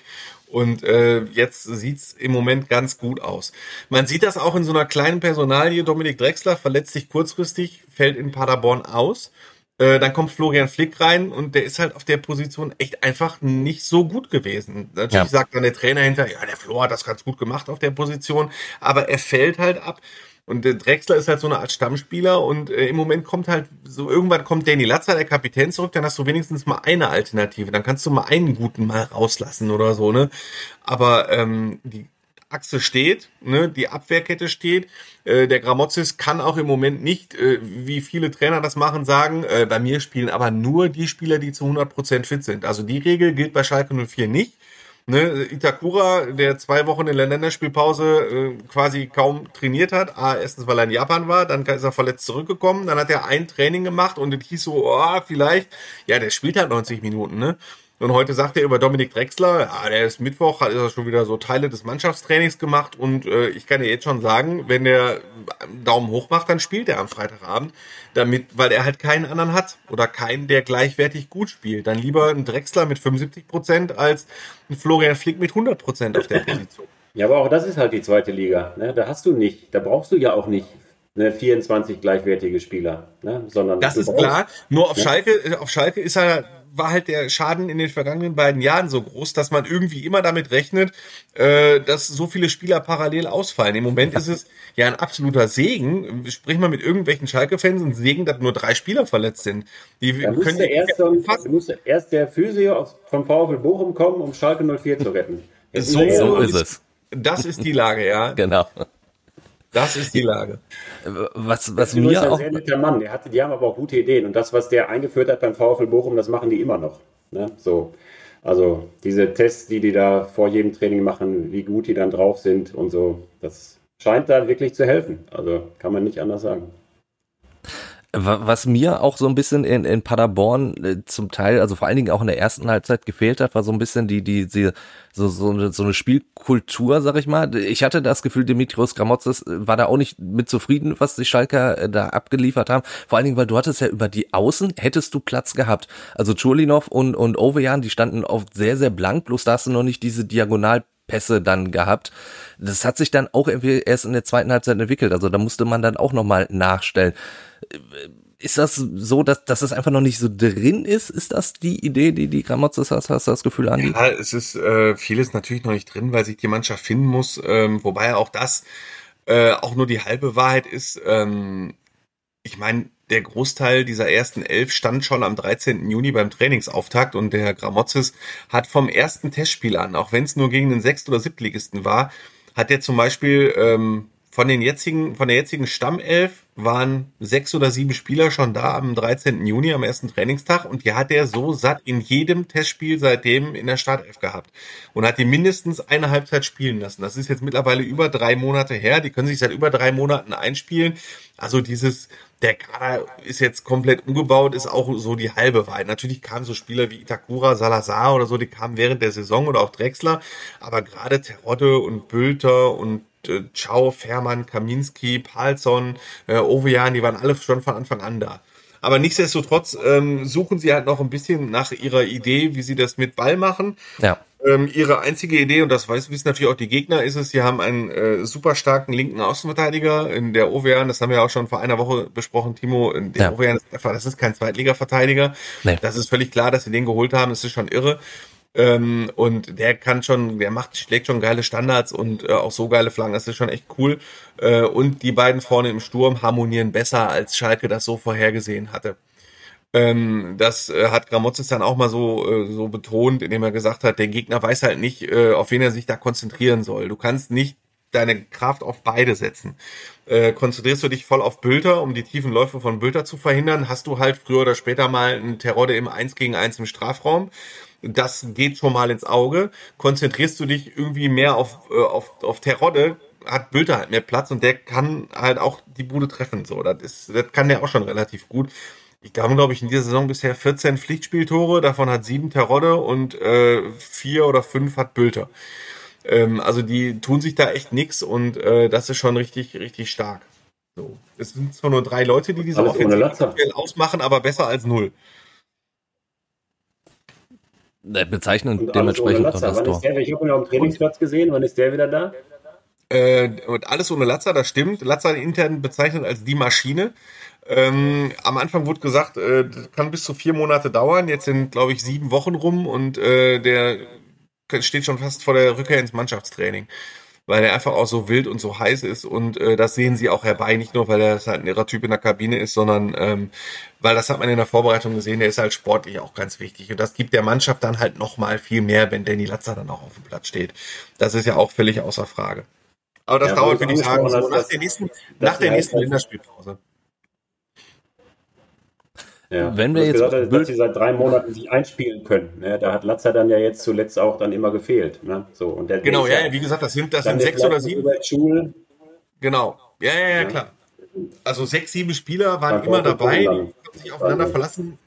Und äh, jetzt sieht's im Moment ganz gut aus. Man sieht das auch in so einer kleinen Personalie. Dominik Drexler verletzt sich kurzfristig, fällt in Paderborn aus. Äh, dann kommt Florian Flick rein und der ist halt auf der Position echt einfach nicht so gut gewesen. Natürlich ja. sagt dann der Trainer hinter, ja, der Flo hat das ganz gut gemacht auf der Position, aber er fällt halt ab. Und der Drexler ist halt so eine Art Stammspieler und äh, im Moment kommt halt so, irgendwann kommt Danny Latzer, der Kapitän, zurück, dann hast du wenigstens mal eine Alternative. Dann kannst du mal einen guten mal rauslassen oder so, ne? Aber ähm, die Achse steht, ne, die Abwehrkette steht. Äh, der Gramozis kann auch im Moment nicht, äh, wie viele Trainer das machen, sagen, äh, bei mir spielen aber nur die Spieler, die zu 100% fit sind. Also die Regel gilt bei Schalke 04 nicht. Ne, Itakura, der zwei Wochen in der Länderspielpause äh, quasi kaum trainiert hat. A, erstens, weil er in Japan war, dann ist er verletzt zurückgekommen, dann hat er ein Training gemacht und es hieß so, oh, vielleicht, ja, der spielt halt 90 Minuten, ne? Und heute sagt er über Dominik Drexler, ja, der ist Mittwoch, hat er schon wieder so Teile des Mannschaftstrainings gemacht und äh, ich kann dir jetzt schon sagen, wenn der Daumen hoch macht, dann spielt er am Freitagabend, damit, weil er halt keinen anderen hat oder keinen, der gleichwertig gut spielt. Dann lieber ein Drexler mit 75 Prozent als ein Florian Flick mit 100 Prozent auf der *laughs* Position. Ja, aber auch das ist halt die zweite Liga. Ne? Da hast du nicht, da brauchst du ja auch nicht ne, 24 gleichwertige Spieler, ne? sondern das ist klar. Nur auf ne? Schalke, auf Schalke ist er war halt der Schaden in den vergangenen beiden Jahren so groß, dass man irgendwie immer damit rechnet, äh, dass so viele Spieler parallel ausfallen. Im Moment ist es ja ein absoluter Segen. Sprich mal mit irgendwelchen Schalke-Fans und Segen, dass nur drei Spieler verletzt sind. Die da können musste erst, und, musste erst der Physio vom VfL Bochum kommen, um Schalke 04 zu retten. so, so ist es. Das ist die Lage, ja. Genau. Das ist die Lage. Was, was mir ein auch. Sehr netter Mann. Der hatte, die haben aber auch gute Ideen. Und das, was der eingeführt hat beim VfL Bochum, das machen die immer noch. Ne? So. Also diese Tests, die die da vor jedem Training machen, wie gut die dann drauf sind und so, das scheint da wirklich zu helfen. Also kann man nicht anders sagen. Was mir auch so ein bisschen in, in Paderborn äh, zum Teil, also vor allen Dingen auch in der ersten Halbzeit gefehlt hat, war so ein bisschen die, die, die so, so, eine, so eine Spielkultur, sag ich mal. Ich hatte das Gefühl, Dimitrios Gramotzes äh, war da auch nicht mit zufrieden, was die Schalker äh, da abgeliefert haben. Vor allen Dingen, weil du hattest ja über die Außen, hättest du Platz gehabt. Also Chulinov und, und Ovejan, die standen oft sehr, sehr blank, bloß da hast du noch nicht diese Diagonal Pässe dann gehabt. Das hat sich dann auch irgendwie erst in der zweiten Halbzeit entwickelt. Also da musste man dann auch nochmal nachstellen. Ist das so, dass, dass es einfach noch nicht so drin ist? Ist das die Idee, die die Gramotzes hast? Hast du das Gefühl, Andi? Ja, es ist äh, vieles natürlich noch nicht drin, weil sich die Mannschaft finden muss. Ähm, wobei auch das äh, auch nur die halbe Wahrheit ist. Ähm, ich meine, der Großteil dieser ersten elf stand schon am 13. Juni beim Trainingsauftakt und der Herr Gramotzes hat vom ersten Testspiel an, auch wenn es nur gegen den Sechst- oder Siebtligisten war, hat er zum Beispiel ähm, von den jetzigen, von der jetzigen Stammelf waren sechs oder sieben Spieler schon da am 13. Juni, am ersten Trainingstag und die hat er so satt in jedem Testspiel seitdem in der Startelf gehabt und hat die mindestens eine Halbzeit spielen lassen. Das ist jetzt mittlerweile über drei Monate her. Die können sich seit über drei Monaten einspielen. Also dieses, der Kader ist jetzt komplett umgebaut, ist auch so die halbe Wahrheit. Natürlich kamen so Spieler wie Itakura, Salazar oder so, die kamen während der Saison oder auch Drexler, aber gerade Terodde und Bülter und äh, Ciao, Fährmann, Kaminski, Palsson, äh, Ovejan, die waren alle schon von Anfang an da. Aber nichtsdestotrotz ähm, suchen sie halt noch ein bisschen nach ihrer Idee, wie sie das mit Ball machen. Ja. Ähm, ihre einzige Idee, und das weiß, wissen natürlich auch die Gegner, ist es, sie haben einen äh, super starken linken Außenverteidiger in der Ovejan, das haben wir auch schon vor einer Woche besprochen, Timo, der ja. Ovejan, das ist kein Zweitliga-Verteidiger. Nee. Das ist völlig klar, dass sie den geholt haben, das ist schon irre. Ähm, und der kann schon, der macht, schlägt schon geile Standards und äh, auch so geile Flanken. Das ist schon echt cool. Äh, und die beiden vorne im Sturm harmonieren besser, als Schalke das so vorhergesehen hatte. Ähm, das äh, hat Gramozis dann auch mal so, äh, so betont, indem er gesagt hat, der Gegner weiß halt nicht, äh, auf wen er sich da konzentrieren soll. Du kannst nicht deine Kraft auf beide setzen. Äh, konzentrierst du dich voll auf Bülter, um die tiefen Läufe von Bülter zu verhindern, hast du halt früher oder später mal einen Terrorde im 1 gegen 1 im Strafraum das geht schon mal ins Auge. Konzentrierst du dich irgendwie mehr auf, äh, auf, auf Terodde, hat Bülter halt mehr Platz und der kann halt auch die Bude treffen. So, das ist, das kann der auch schon relativ gut. Ich habe, glaube ich, in dieser Saison bisher 14 Pflichtspieltore, davon hat sieben Terodde und äh, vier oder fünf hat Bülter. Ähm, also die tun sich da echt nix und äh, das ist schon richtig, richtig stark. So. Es sind zwar nur drei Leute, die diese Offensive ausmachen, aber besser als null. Äh, bezeichnen und dementsprechend auch das Tor. Der, ich habe ihn auf dem Trainingsplatz gesehen. Wann ist der wieder da? Äh, und alles ohne Latzer, das stimmt. Latzer intern bezeichnet als die Maschine. Ähm, am Anfang wurde gesagt, äh, kann bis zu vier Monate dauern. Jetzt sind, glaube ich, sieben Wochen rum und äh, der steht schon fast vor der Rückkehr ins Mannschaftstraining weil er einfach auch so wild und so heiß ist und äh, das sehen sie auch herbei, nicht nur, weil er halt ein irrer Typ in der Kabine ist, sondern ähm, weil das hat man in der Vorbereitung gesehen, der ist halt sportlich auch ganz wichtig und das gibt der Mannschaft dann halt nochmal viel mehr, wenn Danny Latzer dann auch auf dem Platz steht. Das ist ja auch völlig außer Frage. Aber das ja, dauert, würde ich sagen, so nach der nächsten, nach der nächsten Länderspielpause. Ja. Wenn wir jetzt gesagt, dass sie seit drei Monaten sich einspielen können. Ne? Da hat Latzer dann ja jetzt zuletzt auch dann immer gefehlt. Ne? So, und der genau, ja, ja, wie gesagt, das sind, das sind sechs oder sieben. Schul. Genau, ja, ja, ja, klar. Also sechs, sieben Spieler waren immer dabei, die haben sich aufeinander verlassen.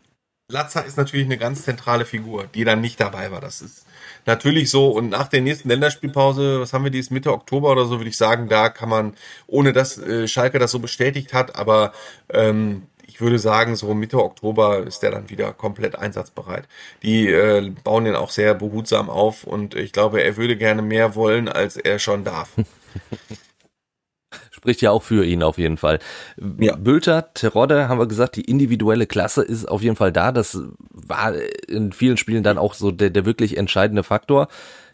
Latzer ist natürlich eine ganz zentrale Figur, die dann nicht dabei war. Das ist natürlich so. Und nach der nächsten Länderspielpause, was haben wir dies Mitte Oktober oder so, würde ich sagen, da kann man, ohne dass äh, Schalke das so bestätigt hat, aber ähm, ich würde sagen, so Mitte Oktober ist der dann wieder komplett einsatzbereit. Die äh, bauen den auch sehr behutsam auf und ich glaube, er würde gerne mehr wollen, als er schon darf. *laughs* Spricht ja auch für ihn auf jeden Fall. Ja. Bülter, Terodde, haben wir gesagt, die individuelle Klasse ist auf jeden Fall da. Das war in vielen Spielen dann auch so der, der wirklich entscheidende Faktor.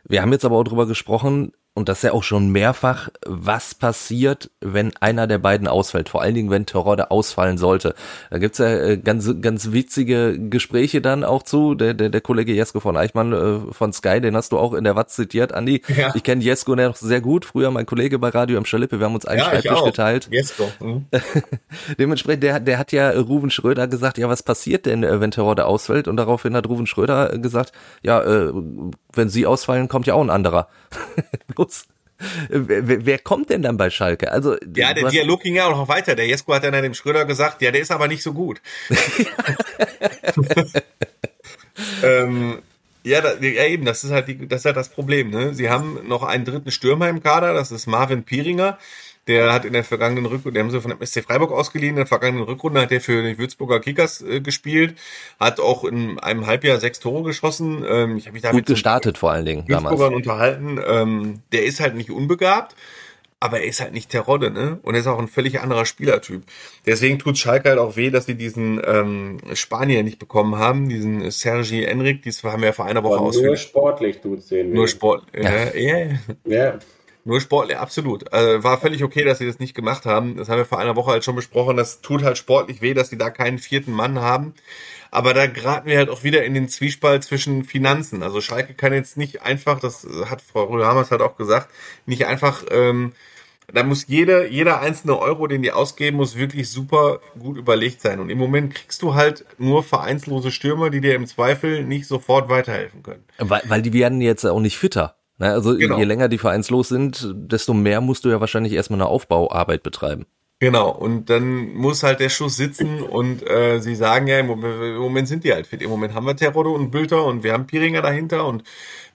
Wir haben jetzt aber auch drüber gesprochen, und das ist ja auch schon mehrfach, was passiert, wenn einer der beiden ausfällt, vor allen Dingen, wenn Terodde ausfallen sollte. Da gibt's ja äh, ganz, ganz witzige Gespräche dann auch zu. Der, der, der Kollege Jesko von Eichmann äh, von Sky, den hast du auch in der Watz zitiert, Andi. Ja. Ich kenne Jesko noch sehr gut, früher mein Kollege bei Radio am Schalippe, wir haben uns einen ja, Schreibtisch geteilt. Jesko. Mhm. *laughs* Dementsprechend, der, der hat ja Ruven Schröder gesagt, ja, was passiert denn, äh, wenn Terodde ausfällt? Und daraufhin hat Ruven Schröder gesagt, ja, äh, wenn sie ausfallen, kommt ja auch ein anderer. *laughs* Bloß wer, wer kommt denn dann bei Schalke? Also Ja, der Dialog ging ja auch noch weiter. Der Jesko hat dann dem Schröder gesagt, ja, der ist aber nicht so gut. *laughs* ähm, ja, da, ja, eben, das ist halt die, das ist halt das Problem. Ne? Sie haben noch einen dritten Stürmer im Kader, das ist Marvin Pieringer. Der hat in der vergangenen Rückrunde, der haben sie von dem SC Freiburg ausgeliehen, in der vergangenen Rückrunde hat er für die Würzburger Kickers äh, gespielt, hat auch in einem Halbjahr sechs Tore geschossen. Ähm, ich habe mich damit gut gestartet vor allen Dingen damals. Würzburgern unterhalten. Ähm, der ist halt nicht unbegabt, aber er ist halt nicht Terodde, ne? Und er ist auch ein völlig anderer Spielertyp. Deswegen tut Schalke halt auch weh, dass sie diesen ähm, Spanier nicht bekommen haben, diesen Sergi Enric, das haben wir ja vor einer Woche Aber nur sportlich tut's sehen. Nur Sport, ja. Ja, Ja. Nur sportlich, absolut. Also war völlig okay, dass sie das nicht gemacht haben. Das haben wir vor einer Woche halt schon besprochen. Das tut halt sportlich weh, dass sie da keinen vierten Mann haben. Aber da geraten wir halt auch wieder in den Zwiespalt zwischen Finanzen. Also Schalke kann jetzt nicht einfach, das hat Frau Rühlhamers halt auch gesagt, nicht einfach, ähm, da muss jeder, jeder einzelne Euro, den die ausgeben, muss wirklich super gut überlegt sein. Und im Moment kriegst du halt nur vereinslose Stürmer, die dir im Zweifel nicht sofort weiterhelfen können. Weil, weil die werden jetzt auch nicht fitter. Ne? Also Genau. je länger die vereinslos sind, desto mehr musst du ja wahrscheinlich erstmal eine Aufbauarbeit betreiben. Genau, und dann muss halt der Schuss sitzen und äh, sie sagen ja, im Moment, im Moment sind die halt fit. Im Moment haben wir Terodde und Bülter und wir haben Piringer dahinter und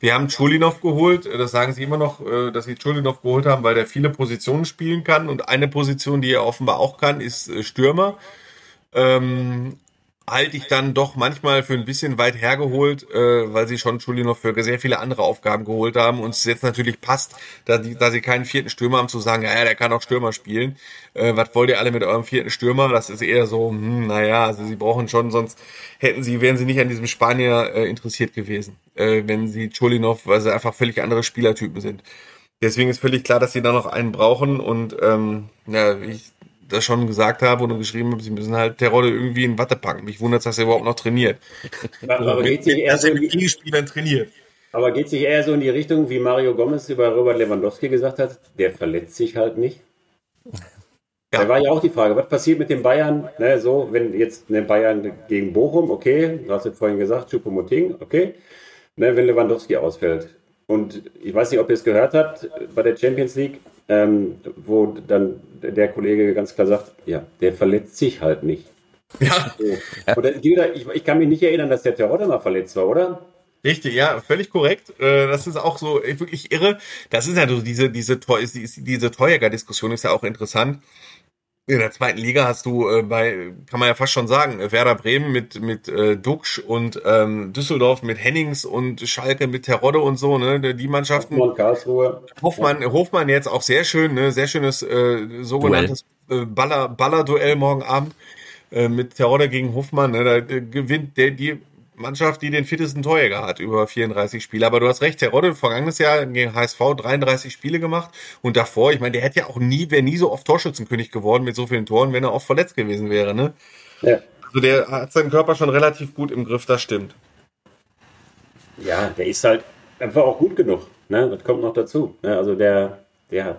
wir haben Chulinov geholt. Das sagen sie immer noch, äh, dass sie Chulinov geholt haben, weil der viele Positionen spielen kann und eine Position, die er offenbar auch kann, ist äh, Stürmer. Ähm, halte ich dann doch manchmal für ein bisschen weit hergeholt, äh, weil sie schon Chulinov für sehr viele andere Aufgaben geholt haben und es jetzt natürlich passt, da, die, da sie keinen vierten Stürmer haben, zu sagen, ja, der kann auch Stürmer spielen. Äh, was wollt ihr alle mit eurem vierten Stürmer? Das ist eher so, hm, naja, also sie brauchen schon, sonst hätten sie, wären sie nicht an diesem Spanier äh, interessiert gewesen, äh, wenn sie Chulinov, weil sie einfach völlig andere Spielertypen sind. Deswegen ist völlig klar, dass sie da noch einen brauchen und ähm, ja, ich das schon gesagt habe und geschrieben habe, sie müssen halt Terodde irgendwie in Watte packen. Mich wundert, dass er überhaupt noch trainiert. Aber geht sich eher dass so in mit die, Gegenspielern trainiert. aber geht sich eher so in die Richtung, wie Mario Gomez über Robert Lewandowski gesagt hat, der verletzt sich halt nicht. *laughs* Ja. Da war ja auch die Frage, was passiert mit den Bayern? Ne, so, wenn jetzt ne, Bayern gegen Bochum, okay, du hast jetzt vorhin gesagt, Choupo-Moting, okay, ne, wenn Lewandowski ausfällt. Und ich weiß nicht, ob ihr es gehört habt bei der Champions League, ähm, wo dann der Kollege ganz klar sagt, ja, der verletzt sich halt nicht. Ja, So. Oder, ich, ich kann mich nicht erinnern, dass der Terodde mal verletzt war, oder? richtig, ja, völlig korrekt. Äh, Das ist auch so wirklich irre. Das ist ja so diese, diese, diese Teuerger-Diskussion ist ja auch interessant. In der zweiten Liga hast du äh, bei, kann man ja fast schon sagen, äh, Werder Bremen mit mit äh, Duxch und ähm, Düsseldorf mit Hennings und Schalke mit Terodde und so, ne, die Mannschaften. Und Karlsruhe. Hofmann, Hofmann jetzt auch sehr schön, ne? sehr schönes äh, sogenanntes äh, Baller, Baller-Duell morgen Abend äh, mit Terodde gegen Hofmann. Ne? Da äh, gewinnt der, die Mannschaft, die den fittesten Torjäger hat über 34 Spiele. Aber du hast recht, Terodde vergangenes Jahr gegen HSV 33 Spiele gemacht und davor, ich meine, der hätte ja auch nie, wäre nie so oft Torschützenkönig geworden mit so vielen Toren, wenn er oft verletzt gewesen wäre. Ne? Ja. Also der hat seinen Körper schon relativ gut im Griff, das stimmt. Ja, der ist halt einfach auch gut genug. Ne? Das kommt noch dazu. Ne? Also der, der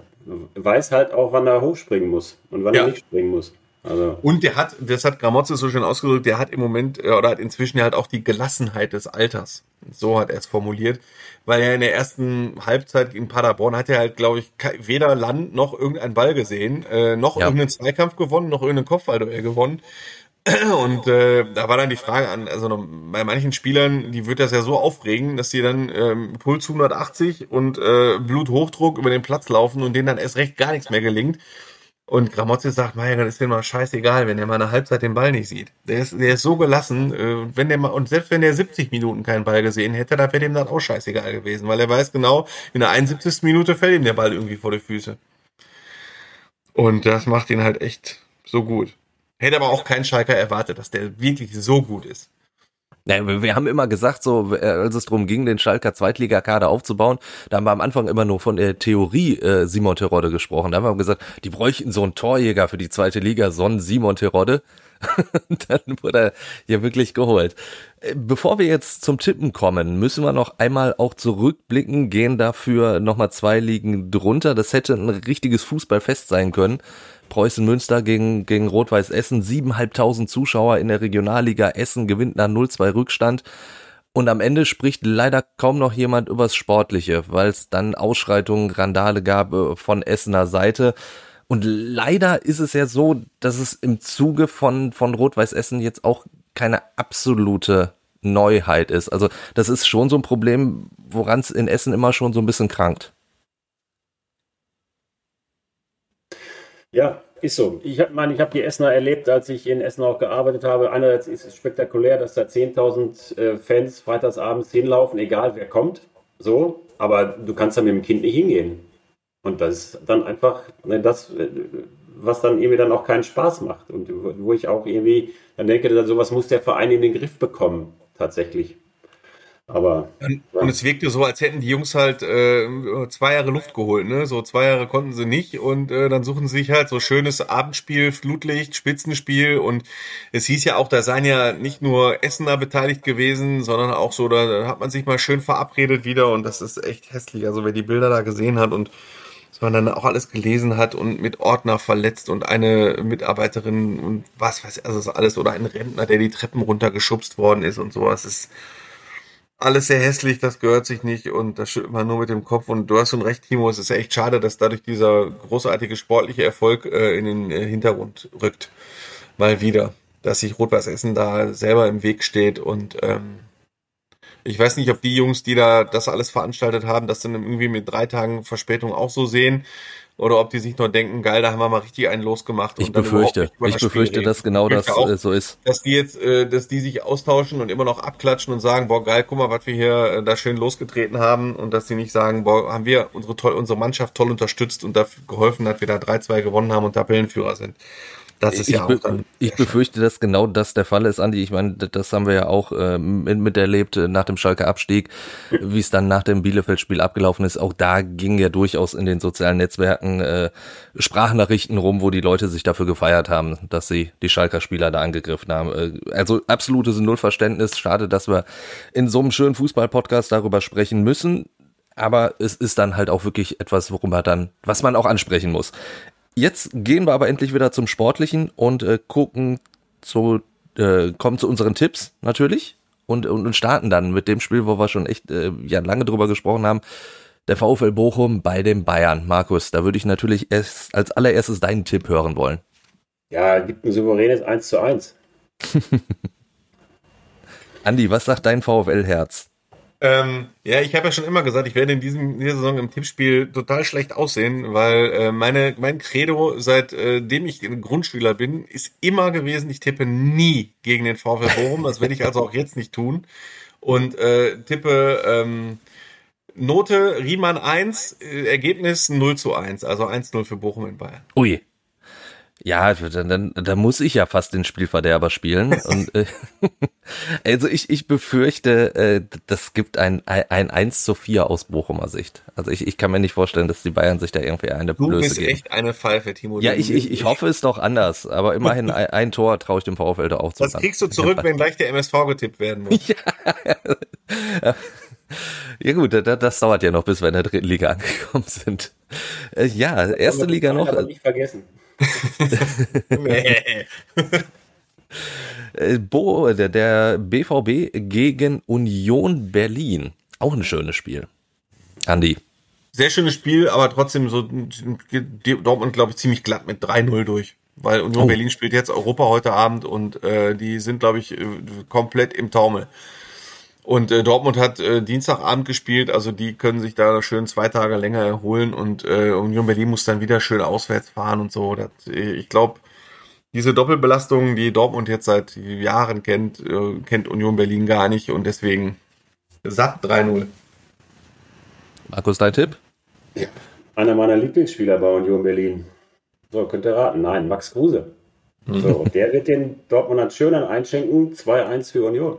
weiß halt auch, wann er hochspringen muss und wann Ja. er nicht springen muss. Also, Und der hat, das hat Gramozze so schön ausgedrückt, der hat im Moment, äh, oder hat inzwischen ja halt auch die Gelassenheit des Alters. So hat er es formuliert. Weil er in der ersten Halbzeit in Paderborn hat er halt, glaube ich, weder Land noch irgendeinen Ball gesehen, äh, noch Ja. irgendeinen Zweikampf gewonnen, noch irgendeinen Kopfballduell gewonnen. *clears throat* Und äh, da war dann die Frage an, also bei manchen Spielern, die wird das ja so aufregen, dass die dann ähm, Puls 180 und äh, Bluthochdruck über den Platz laufen und denen dann erst recht gar nichts mehr gelingt. Und Gramozzi sagt, Meier, das ist dem mal scheißegal, wenn er mal eine Halbzeit den Ball nicht sieht. Der ist, der ist so gelassen, äh, wenn der mal, und selbst wenn der 70 Minuten keinen Ball gesehen hätte, da wäre dem dann auch scheißegal gewesen, weil er weiß genau, in der 71. Minute fällt ihm der Ball irgendwie vor die Füße. Und das macht ihn halt echt so gut. Hätte aber auch kein Schalker erwartet, dass der wirklich so gut ist. Ja, wir haben immer gesagt, so äh, als es darum ging, den Schalker Zweitligakader aufzubauen, da haben wir am Anfang immer nur von der Theorie äh, Simon Terodde gesprochen. Da haben wir gesagt, die bräuchten so einen Torjäger für die zweite Liga, so einen Simon Terodde. *laughs* Dann wurde er ja wirklich geholt. Äh, Bevor wir jetzt zum Tippen kommen, müssen wir noch einmal auch zurückblicken, gehen dafür nochmal zwei Ligen drunter. Das hätte ein richtiges Fußballfest sein können. Preußen Münster gegen, gegen Rot-Weiß Essen, siebeneinhalbtausend Zuschauer in der Regionalliga Essen gewinnt nach 0-2 Rückstand. Und am Ende spricht leider kaum noch jemand übers Sportliche, weil es dann Ausschreitungen, Randale gab äh, von Essener Seite. Und leider ist es ja so, dass es im Zuge von, von Rot-Weiß Essen jetzt auch keine absolute Neuheit ist. Also das ist schon so ein Problem, woran es in Essen immer schon so ein bisschen krankt. Ja, ist so. Ich habe ich hab die Essener erlebt, als ich in Essen auch gearbeitet habe. Einerseits ist es spektakulär, dass da 10.000 äh, Fans freitagsabends hinlaufen, egal wer kommt. So, aber du kannst da mit dem Kind nicht hingehen. Und das ist dann einfach ne, das, äh, was dann irgendwie dann auch keinen Spaß macht. Und wo ich auch irgendwie dann denke, sowas muss der Verein in den Griff bekommen, tatsächlich. Aber. Und, ja. und es wirkte so, als hätten die Jungs halt äh, zwei Jahre Luft geholt, ne? So zwei Jahre konnten sie nicht und äh, dann suchen sie sich halt so schönes Abendspiel, Flutlicht, Spitzenspiel und es hieß ja auch, da seien ja nicht nur Essener beteiligt gewesen, sondern auch so, da hat man sich mal schön verabredet wieder und das ist echt hässlich. Also wer die Bilder da gesehen hat und man dann auch alles gelesen hat und mit Ordner verletzt und eine Mitarbeiterin und was weiß ich, also alles oder ein Rentner, der die Treppen runtergeschubst worden ist und sowas ist alles sehr hässlich, das gehört sich nicht und das schüttelt man nur mit dem Kopf. Und du hast schon recht, Timo, es ist echt schade, dass dadurch dieser großartige sportliche Erfolg äh, in den äh, Hintergrund rückt. Mal wieder, dass sich Rot-Weiß Essen da selber im Weg steht und ähm, ich weiß nicht, ob die Jungs, die da das alles veranstaltet haben, das dann irgendwie mit drei Tagen Verspätung auch so sehen oder ob die sich nur denken, geil, da haben wir mal richtig einen losgemacht. Ich befürchte, ich befürchte, dass genau das auch, äh, so ist. Dass die jetzt, äh, dass die sich austauschen und immer noch abklatschen und sagen, boah, geil, guck mal, was wir hier äh, da schön losgetreten haben und dass sie nicht sagen, boah, haben wir unsere, toll, unsere Mannschaft toll unterstützt und dafür geholfen, dass wir da 3-2 gewonnen haben und Tabellenführer sind. Das ist ich ja auch dann. Ich befürchte, dass genau das der Fall ist, Andi. Ich meine, das haben wir ja auch äh, mit, miterlebt äh, nach dem Schalke Abstieg, wie es dann nach dem Bielefeld-Spiel abgelaufen ist. Auch da ging ja durchaus in den sozialen Netzwerken äh, Sprachnachrichten rum, wo die Leute sich dafür gefeiert haben, dass sie die Schalker Spieler da angegriffen haben. Äh, also absolutes Nullverständnis. Schade, dass wir in so einem schönen Fußball-Podcast darüber sprechen müssen aber es ist dann halt auch wirklich etwas, worum man dann, was man auch ansprechen muss. Jetzt gehen wir aber endlich wieder zum Sportlichen und äh, gucken zu, äh, kommen zu unseren Tipps natürlich und, und, und starten dann mit dem Spiel, wo wir schon echt äh, ja lange drüber gesprochen haben. Der VfL Bochum bei den Bayern. Markus, da würde ich natürlich erst als allererstes deinen Tipp hören wollen. Ja, gibt ein souveränes 1 zu 1. *laughs* Andi, was sagt dein VfL-Herz? Ähm, ja, ich habe ja schon immer gesagt, ich werde in, diesem, in dieser Saison im Tippspiel total schlecht aussehen, weil äh, meine, mein Credo, seitdem äh, ich Grundschüler bin, ist immer gewesen, ich tippe nie gegen den VfL Bochum. Das werde ich also auch jetzt nicht tun. Und äh, tippe ähm, Note Riemann 1, äh, Ergebnis 0 zu 1, also 1-0 für Bochum in Bayern. Ui. Ja, dann, dann, dann muss ich ja fast den Spielverderber spielen. *laughs* Und, äh, *laughs* also ich, ich befürchte, äh, das gibt ein, ein 1 zu 4 aus Bochumer Sicht. Also ich, ich kann mir nicht vorstellen, dass die Bayern sich da irgendwie eine du Blöße geben. Bist echt eine Pfeife, Timo. Ja, ich, ich, ich hoffe es doch anders. Aber immerhin ein, ein Tor traue ich dem VfL da auch zu. Was kriegst du zurück, wenn gleich der MSV getippt werden muss? *laughs* Ja. Ja gut, das, das dauert ja noch, bis wir in der dritten Liga angekommen sind. Äh, ja, erste Liga noch. Aber nicht vergessen. Äh, Bo, der, der BVB gegen Union Berlin. Auch ein schönes Spiel. Andi. Sehr schönes Spiel, aber trotzdem so Dortmund, glaube ich, ziemlich glatt mit 3-0 durch. Weil Union oh. Berlin spielt jetzt Europa heute Abend und äh, die sind, glaube ich, komplett im Taumel. Und äh, Dortmund hat äh, Dienstagabend gespielt, also die können sich da schön zwei Tage länger erholen und äh, Union Berlin muss dann wieder schön auswärts fahren und so. Das, äh, ich glaube, diese Doppelbelastung, die Dortmund jetzt seit Jahren kennt, äh, kennt Union Berlin gar nicht und deswegen satt 3-0. Markus, dein Tipp? Ja. Einer meiner Lieblingsspieler bei Union Berlin. So, könnt ihr raten. Nein, Max Kruse. So, *laughs* der wird den Dortmund schön einschenken. 2-1 für Union.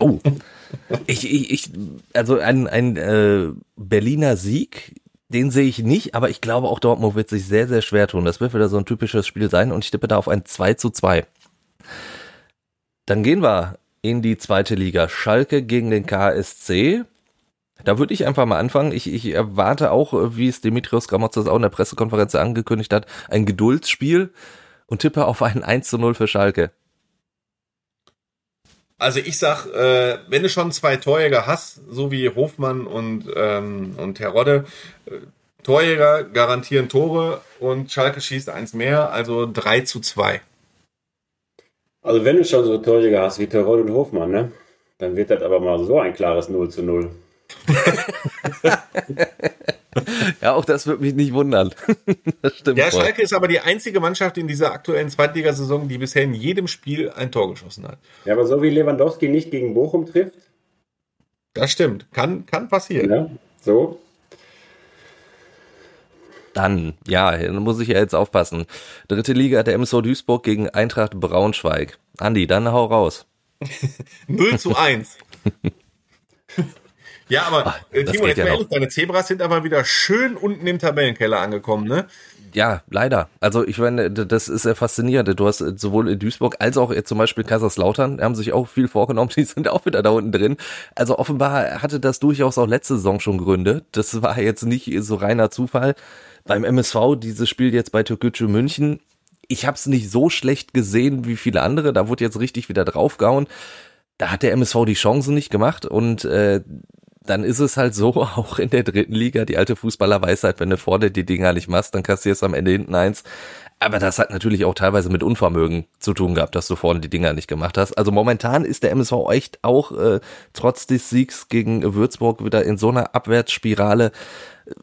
Oh, ich, ich, ich also ein, ein äh, Berliner Sieg, den sehe ich nicht, aber ich glaube auch Dortmund wird sich sehr, sehr schwer tun. Das wird wieder so ein typisches Spiel sein und ich tippe da auf ein 2 zu 2. Dann gehen wir in die zweite Liga. Schalke gegen den KSC. Da würde ich einfach mal anfangen. Ich, ich erwarte auch, wie es Dimitrios Gramotzes auch in der Pressekonferenz angekündigt hat, ein Geduldsspiel und tippe auf ein 1 zu 0 für Schalke. Also ich sag, äh, wenn du schon zwei Torjäger hast, so wie Hofmann und, ähm, und Terodde, äh, Torjäger garantieren Tore und Schalke schießt eins mehr, also 3 zu 2. Also wenn du schon so Torjäger hast wie Terodde und Hofmann, ne? Dann wird das aber mal so ein klares 0 zu 0. *laughs* ja, auch das würde mich nicht wundern. *laughs* das stimmt. Der voll. Schalke ist aber die einzige Mannschaft in dieser aktuellen Zweitligasaison, die bisher in jedem Spiel ein Tor geschossen hat. Ja, aber so wie Lewandowski nicht gegen Bochum trifft. Das stimmt. Kann, kann passieren. Ja, so. Dann, ja, dann muss ich ja jetzt aufpassen. Dritte Liga der MSV Duisburg gegen Eintracht Braunschweig. Andi, dann hau raus. *laughs* 0 zu 1. *laughs* Ja, aber Ach, äh, Timo, jetzt ja ehrlich, deine Zebras sind aber wieder schön unten im Tabellenkeller angekommen, ne? Ja, leider. Also ich meine, das ist ja faszinierend. Du hast sowohl in Duisburg als auch zum Beispiel Kaiserslautern, haben sich auch viel vorgenommen, *laughs* die sind auch wieder da unten drin. Also offenbar hatte das durchaus auch letzte Saison schon Gründe. Das war jetzt nicht so reiner Zufall. Beim MSV, dieses Spiel jetzt bei Türkgücü München, ich habe es nicht so schlecht gesehen wie viele andere. Da wurde jetzt richtig wieder draufgehauen. Da hat der MSV die Chancen nicht gemacht und äh, dann ist es halt so, *laughs* auch in der dritten Liga, die alte Fußballerweisheit, wenn du vorne die Dinger nicht machst, dann kassierst du am Ende hinten eins. Aber das hat natürlich auch teilweise mit Unvermögen zu tun gehabt, dass du vorne die Dinger nicht gemacht hast. Also momentan ist der MSV echt auch äh, trotz des Siegs gegen Würzburg wieder in so einer Abwärtsspirale,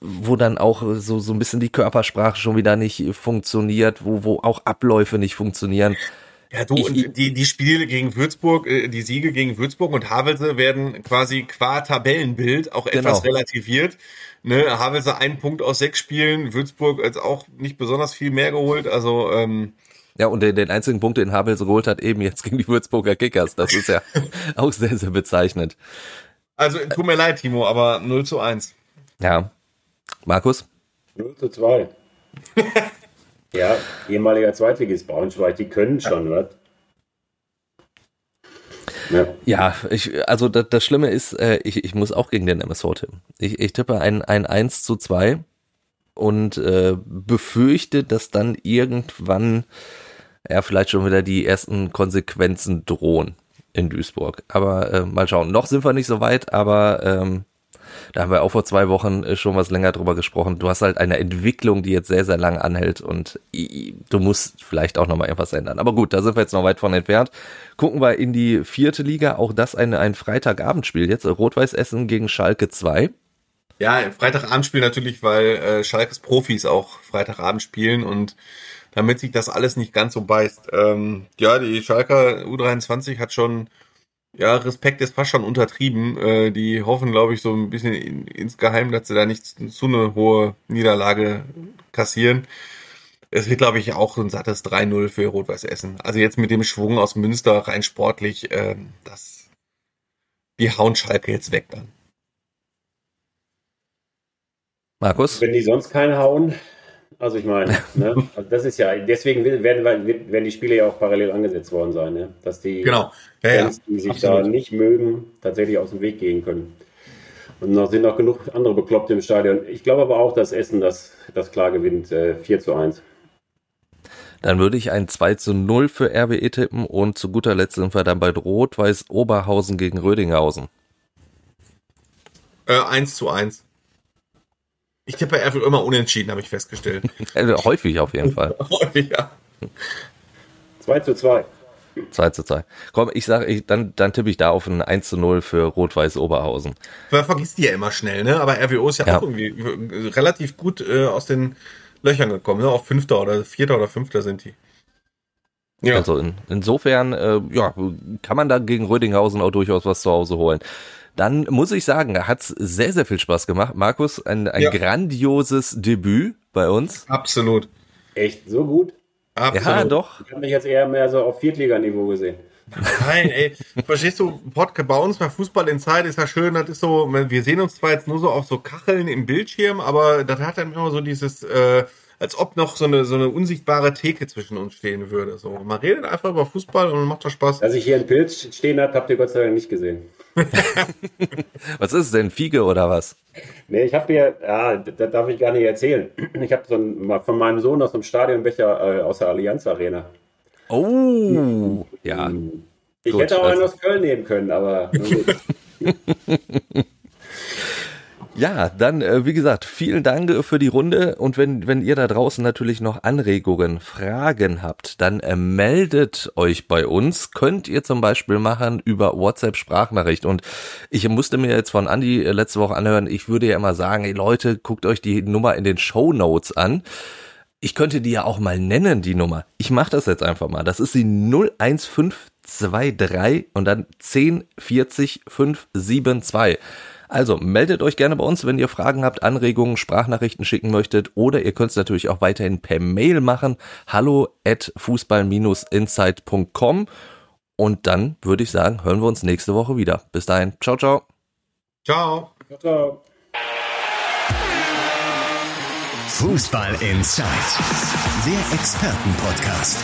wo dann auch so, so ein bisschen die Körpersprache schon wieder nicht funktioniert, wo, wo auch Abläufe nicht funktionieren. Ja, du, ich, und die, die Spiele gegen Würzburg, äh, die Siege gegen Würzburg und Havelse werden quasi qua Tabellenbild auch genau. etwas relativiert. Ne, Havelse ein Punkt aus sechs Spielen, Würzburg jetzt auch nicht besonders viel mehr geholt, also, ähm, ja, und den, den einzigen Punkt, den Havelse geholt hat, eben jetzt gegen die Würzburger Kickers. Das ist ja *laughs* auch sehr, sehr bezeichnend. Also, tut mir leid, Timo, aber 0 zu 1. Ja. Markus? 0 zu 2. *laughs* Ja, ehemaliger Zweitligist Braunschweig, die können schon, was? Ja. ja, ich, also das, das Schlimme ist, äh, ich, ich muss auch gegen den MSV tippen. Ich, ich tippe ein, ein 1 zu 2 und äh, befürchte, dass dann irgendwann ja vielleicht schon wieder die ersten Konsequenzen drohen in Duisburg. Aber äh, mal schauen. Noch sind wir nicht so weit, aber ähm, da haben wir auch vor zwei Wochen äh, schon was länger drüber gesprochen. Du hast halt eine Entwicklung, die jetzt sehr, sehr lang anhält und du musst vielleicht auch nochmal etwas ändern. Aber gut, da sind wir jetzt noch weit von entfernt. Gucken wir in die vierte Liga. Auch das ein, ein Freitagabendspiel jetzt. Rot-Weiß Essen gegen Schalke 2. Ja, Freitagabendspiel natürlich, weil äh, Schalkes Profis auch Freitagabend spielen und damit sich das alles nicht ganz so beißt. Ähm, ja, die Schalker U23 hat schon ja, Respekt ist fast schon untertrieben. Äh, die hoffen, glaube ich, so ein bisschen in, insgeheim, dass sie da nicht zu eine hohe Niederlage kassieren. Es wird, glaube ich, auch ein sattes 3-0 für Rot-Weiß Essen. Also jetzt mit dem Schwung aus Münster rein sportlich, äh, das, die hauen Schalke jetzt weg dann. Markus? Wenn die sonst keinen hauen, also ich meine, ne? *laughs* also das ist ja, deswegen werden, werden die Spiele ja auch parallel angesetzt worden sein, ne? dass die genau. ja, Fans, die sich Absolut. da nicht mögen, tatsächlich aus dem Weg gehen können. Und noch sind noch genug andere Bekloppte im Stadion. Ich glaube aber auch, dass Essen das, das klar gewinnt, äh, 4 zu 1. Dann würde ich ein 2 zu 0 für RWE tippen und zu guter Letzt sind wir dann bei Rot-Weiß Oberhausen gegen Rödinghausen. Äh, 1 zu 1. Ich tippe Apple immer unentschieden, habe ich festgestellt. Äh, *laughs* häufig auf jeden Fall. *laughs* Häufig, ja. 2 zu 2. 2 zu 2. Komm, ich sage, ich, dann, dann tippe ich da auf ein 1 zu 0 für Rot-Weiß Oberhausen. Man vergisst die ja immer schnell, ne? Aber RWO ist ja, ja. auch irgendwie relativ gut äh, aus den Löchern gekommen, ne? Auf Fünfter oder Vierter oder Fünfter sind die. Ja. Also in, insofern, äh, ja, kann man da gegen Rödinghausen auch durchaus was zu Hause holen. Dann muss ich sagen, hat es sehr, sehr viel Spaß gemacht. Markus, ein, ein ja. grandioses Debüt bei uns. Absolut. Echt so gut? Absolut. Ja, doch. Ich habe mich jetzt eher mehr so auf Viertliganiveau gesehen. Nein, ey, verstehst du, Podcast bei uns bei Fußball in Zeit ist ja schön, das ist so, wir sehen uns zwar jetzt nur so auf so Kacheln im Bildschirm, aber das hat dann immer so dieses, äh, als ob noch so eine, so eine unsichtbare Theke zwischen uns stehen würde. So, man redet einfach über Fußball und macht doch Spaß. Dass ich hier ein Pilz stehen habe, habt ihr Gott sei Dank nicht gesehen. *laughs* was ist denn, Fiege oder was? Nee, ich habe hier, ja, das darf ich gar nicht erzählen. Ich habe so ein, von meinem Sohn aus dem Stadionbecher äh, aus der Allianz Arena. Oh, ja. Ich Gut, hätte auch also- einen aus Köln nehmen können, aber. *laughs* Ja, dann, äh, wie gesagt, vielen Dank äh, für die Runde. Und wenn, wenn ihr da draußen natürlich noch Anregungen, Fragen habt, dann äh, meldet euch bei uns. Könnt ihr zum Beispiel machen über WhatsApp Sprachnachricht. Und ich musste mir jetzt von Andy äh, letzte Woche anhören, ich würde ja immer sagen, ey Leute, guckt euch die Nummer in den Show Notes an. Ich könnte die ja auch mal nennen, die Nummer. Ich mache das jetzt einfach mal. Das ist die 01523 und dann 1040 572. Also meldet euch gerne bei uns, wenn ihr Fragen habt, Anregungen, Sprachnachrichten schicken möchtet oder ihr könnt es natürlich auch weiterhin per Mail machen. Hallo at fußball-insight.com und dann würde ich sagen, hören wir uns nächste Woche wieder. Bis dahin. Ciao, ciao. Ciao. Ciao. Fußball Inside, der Expertenpodcast.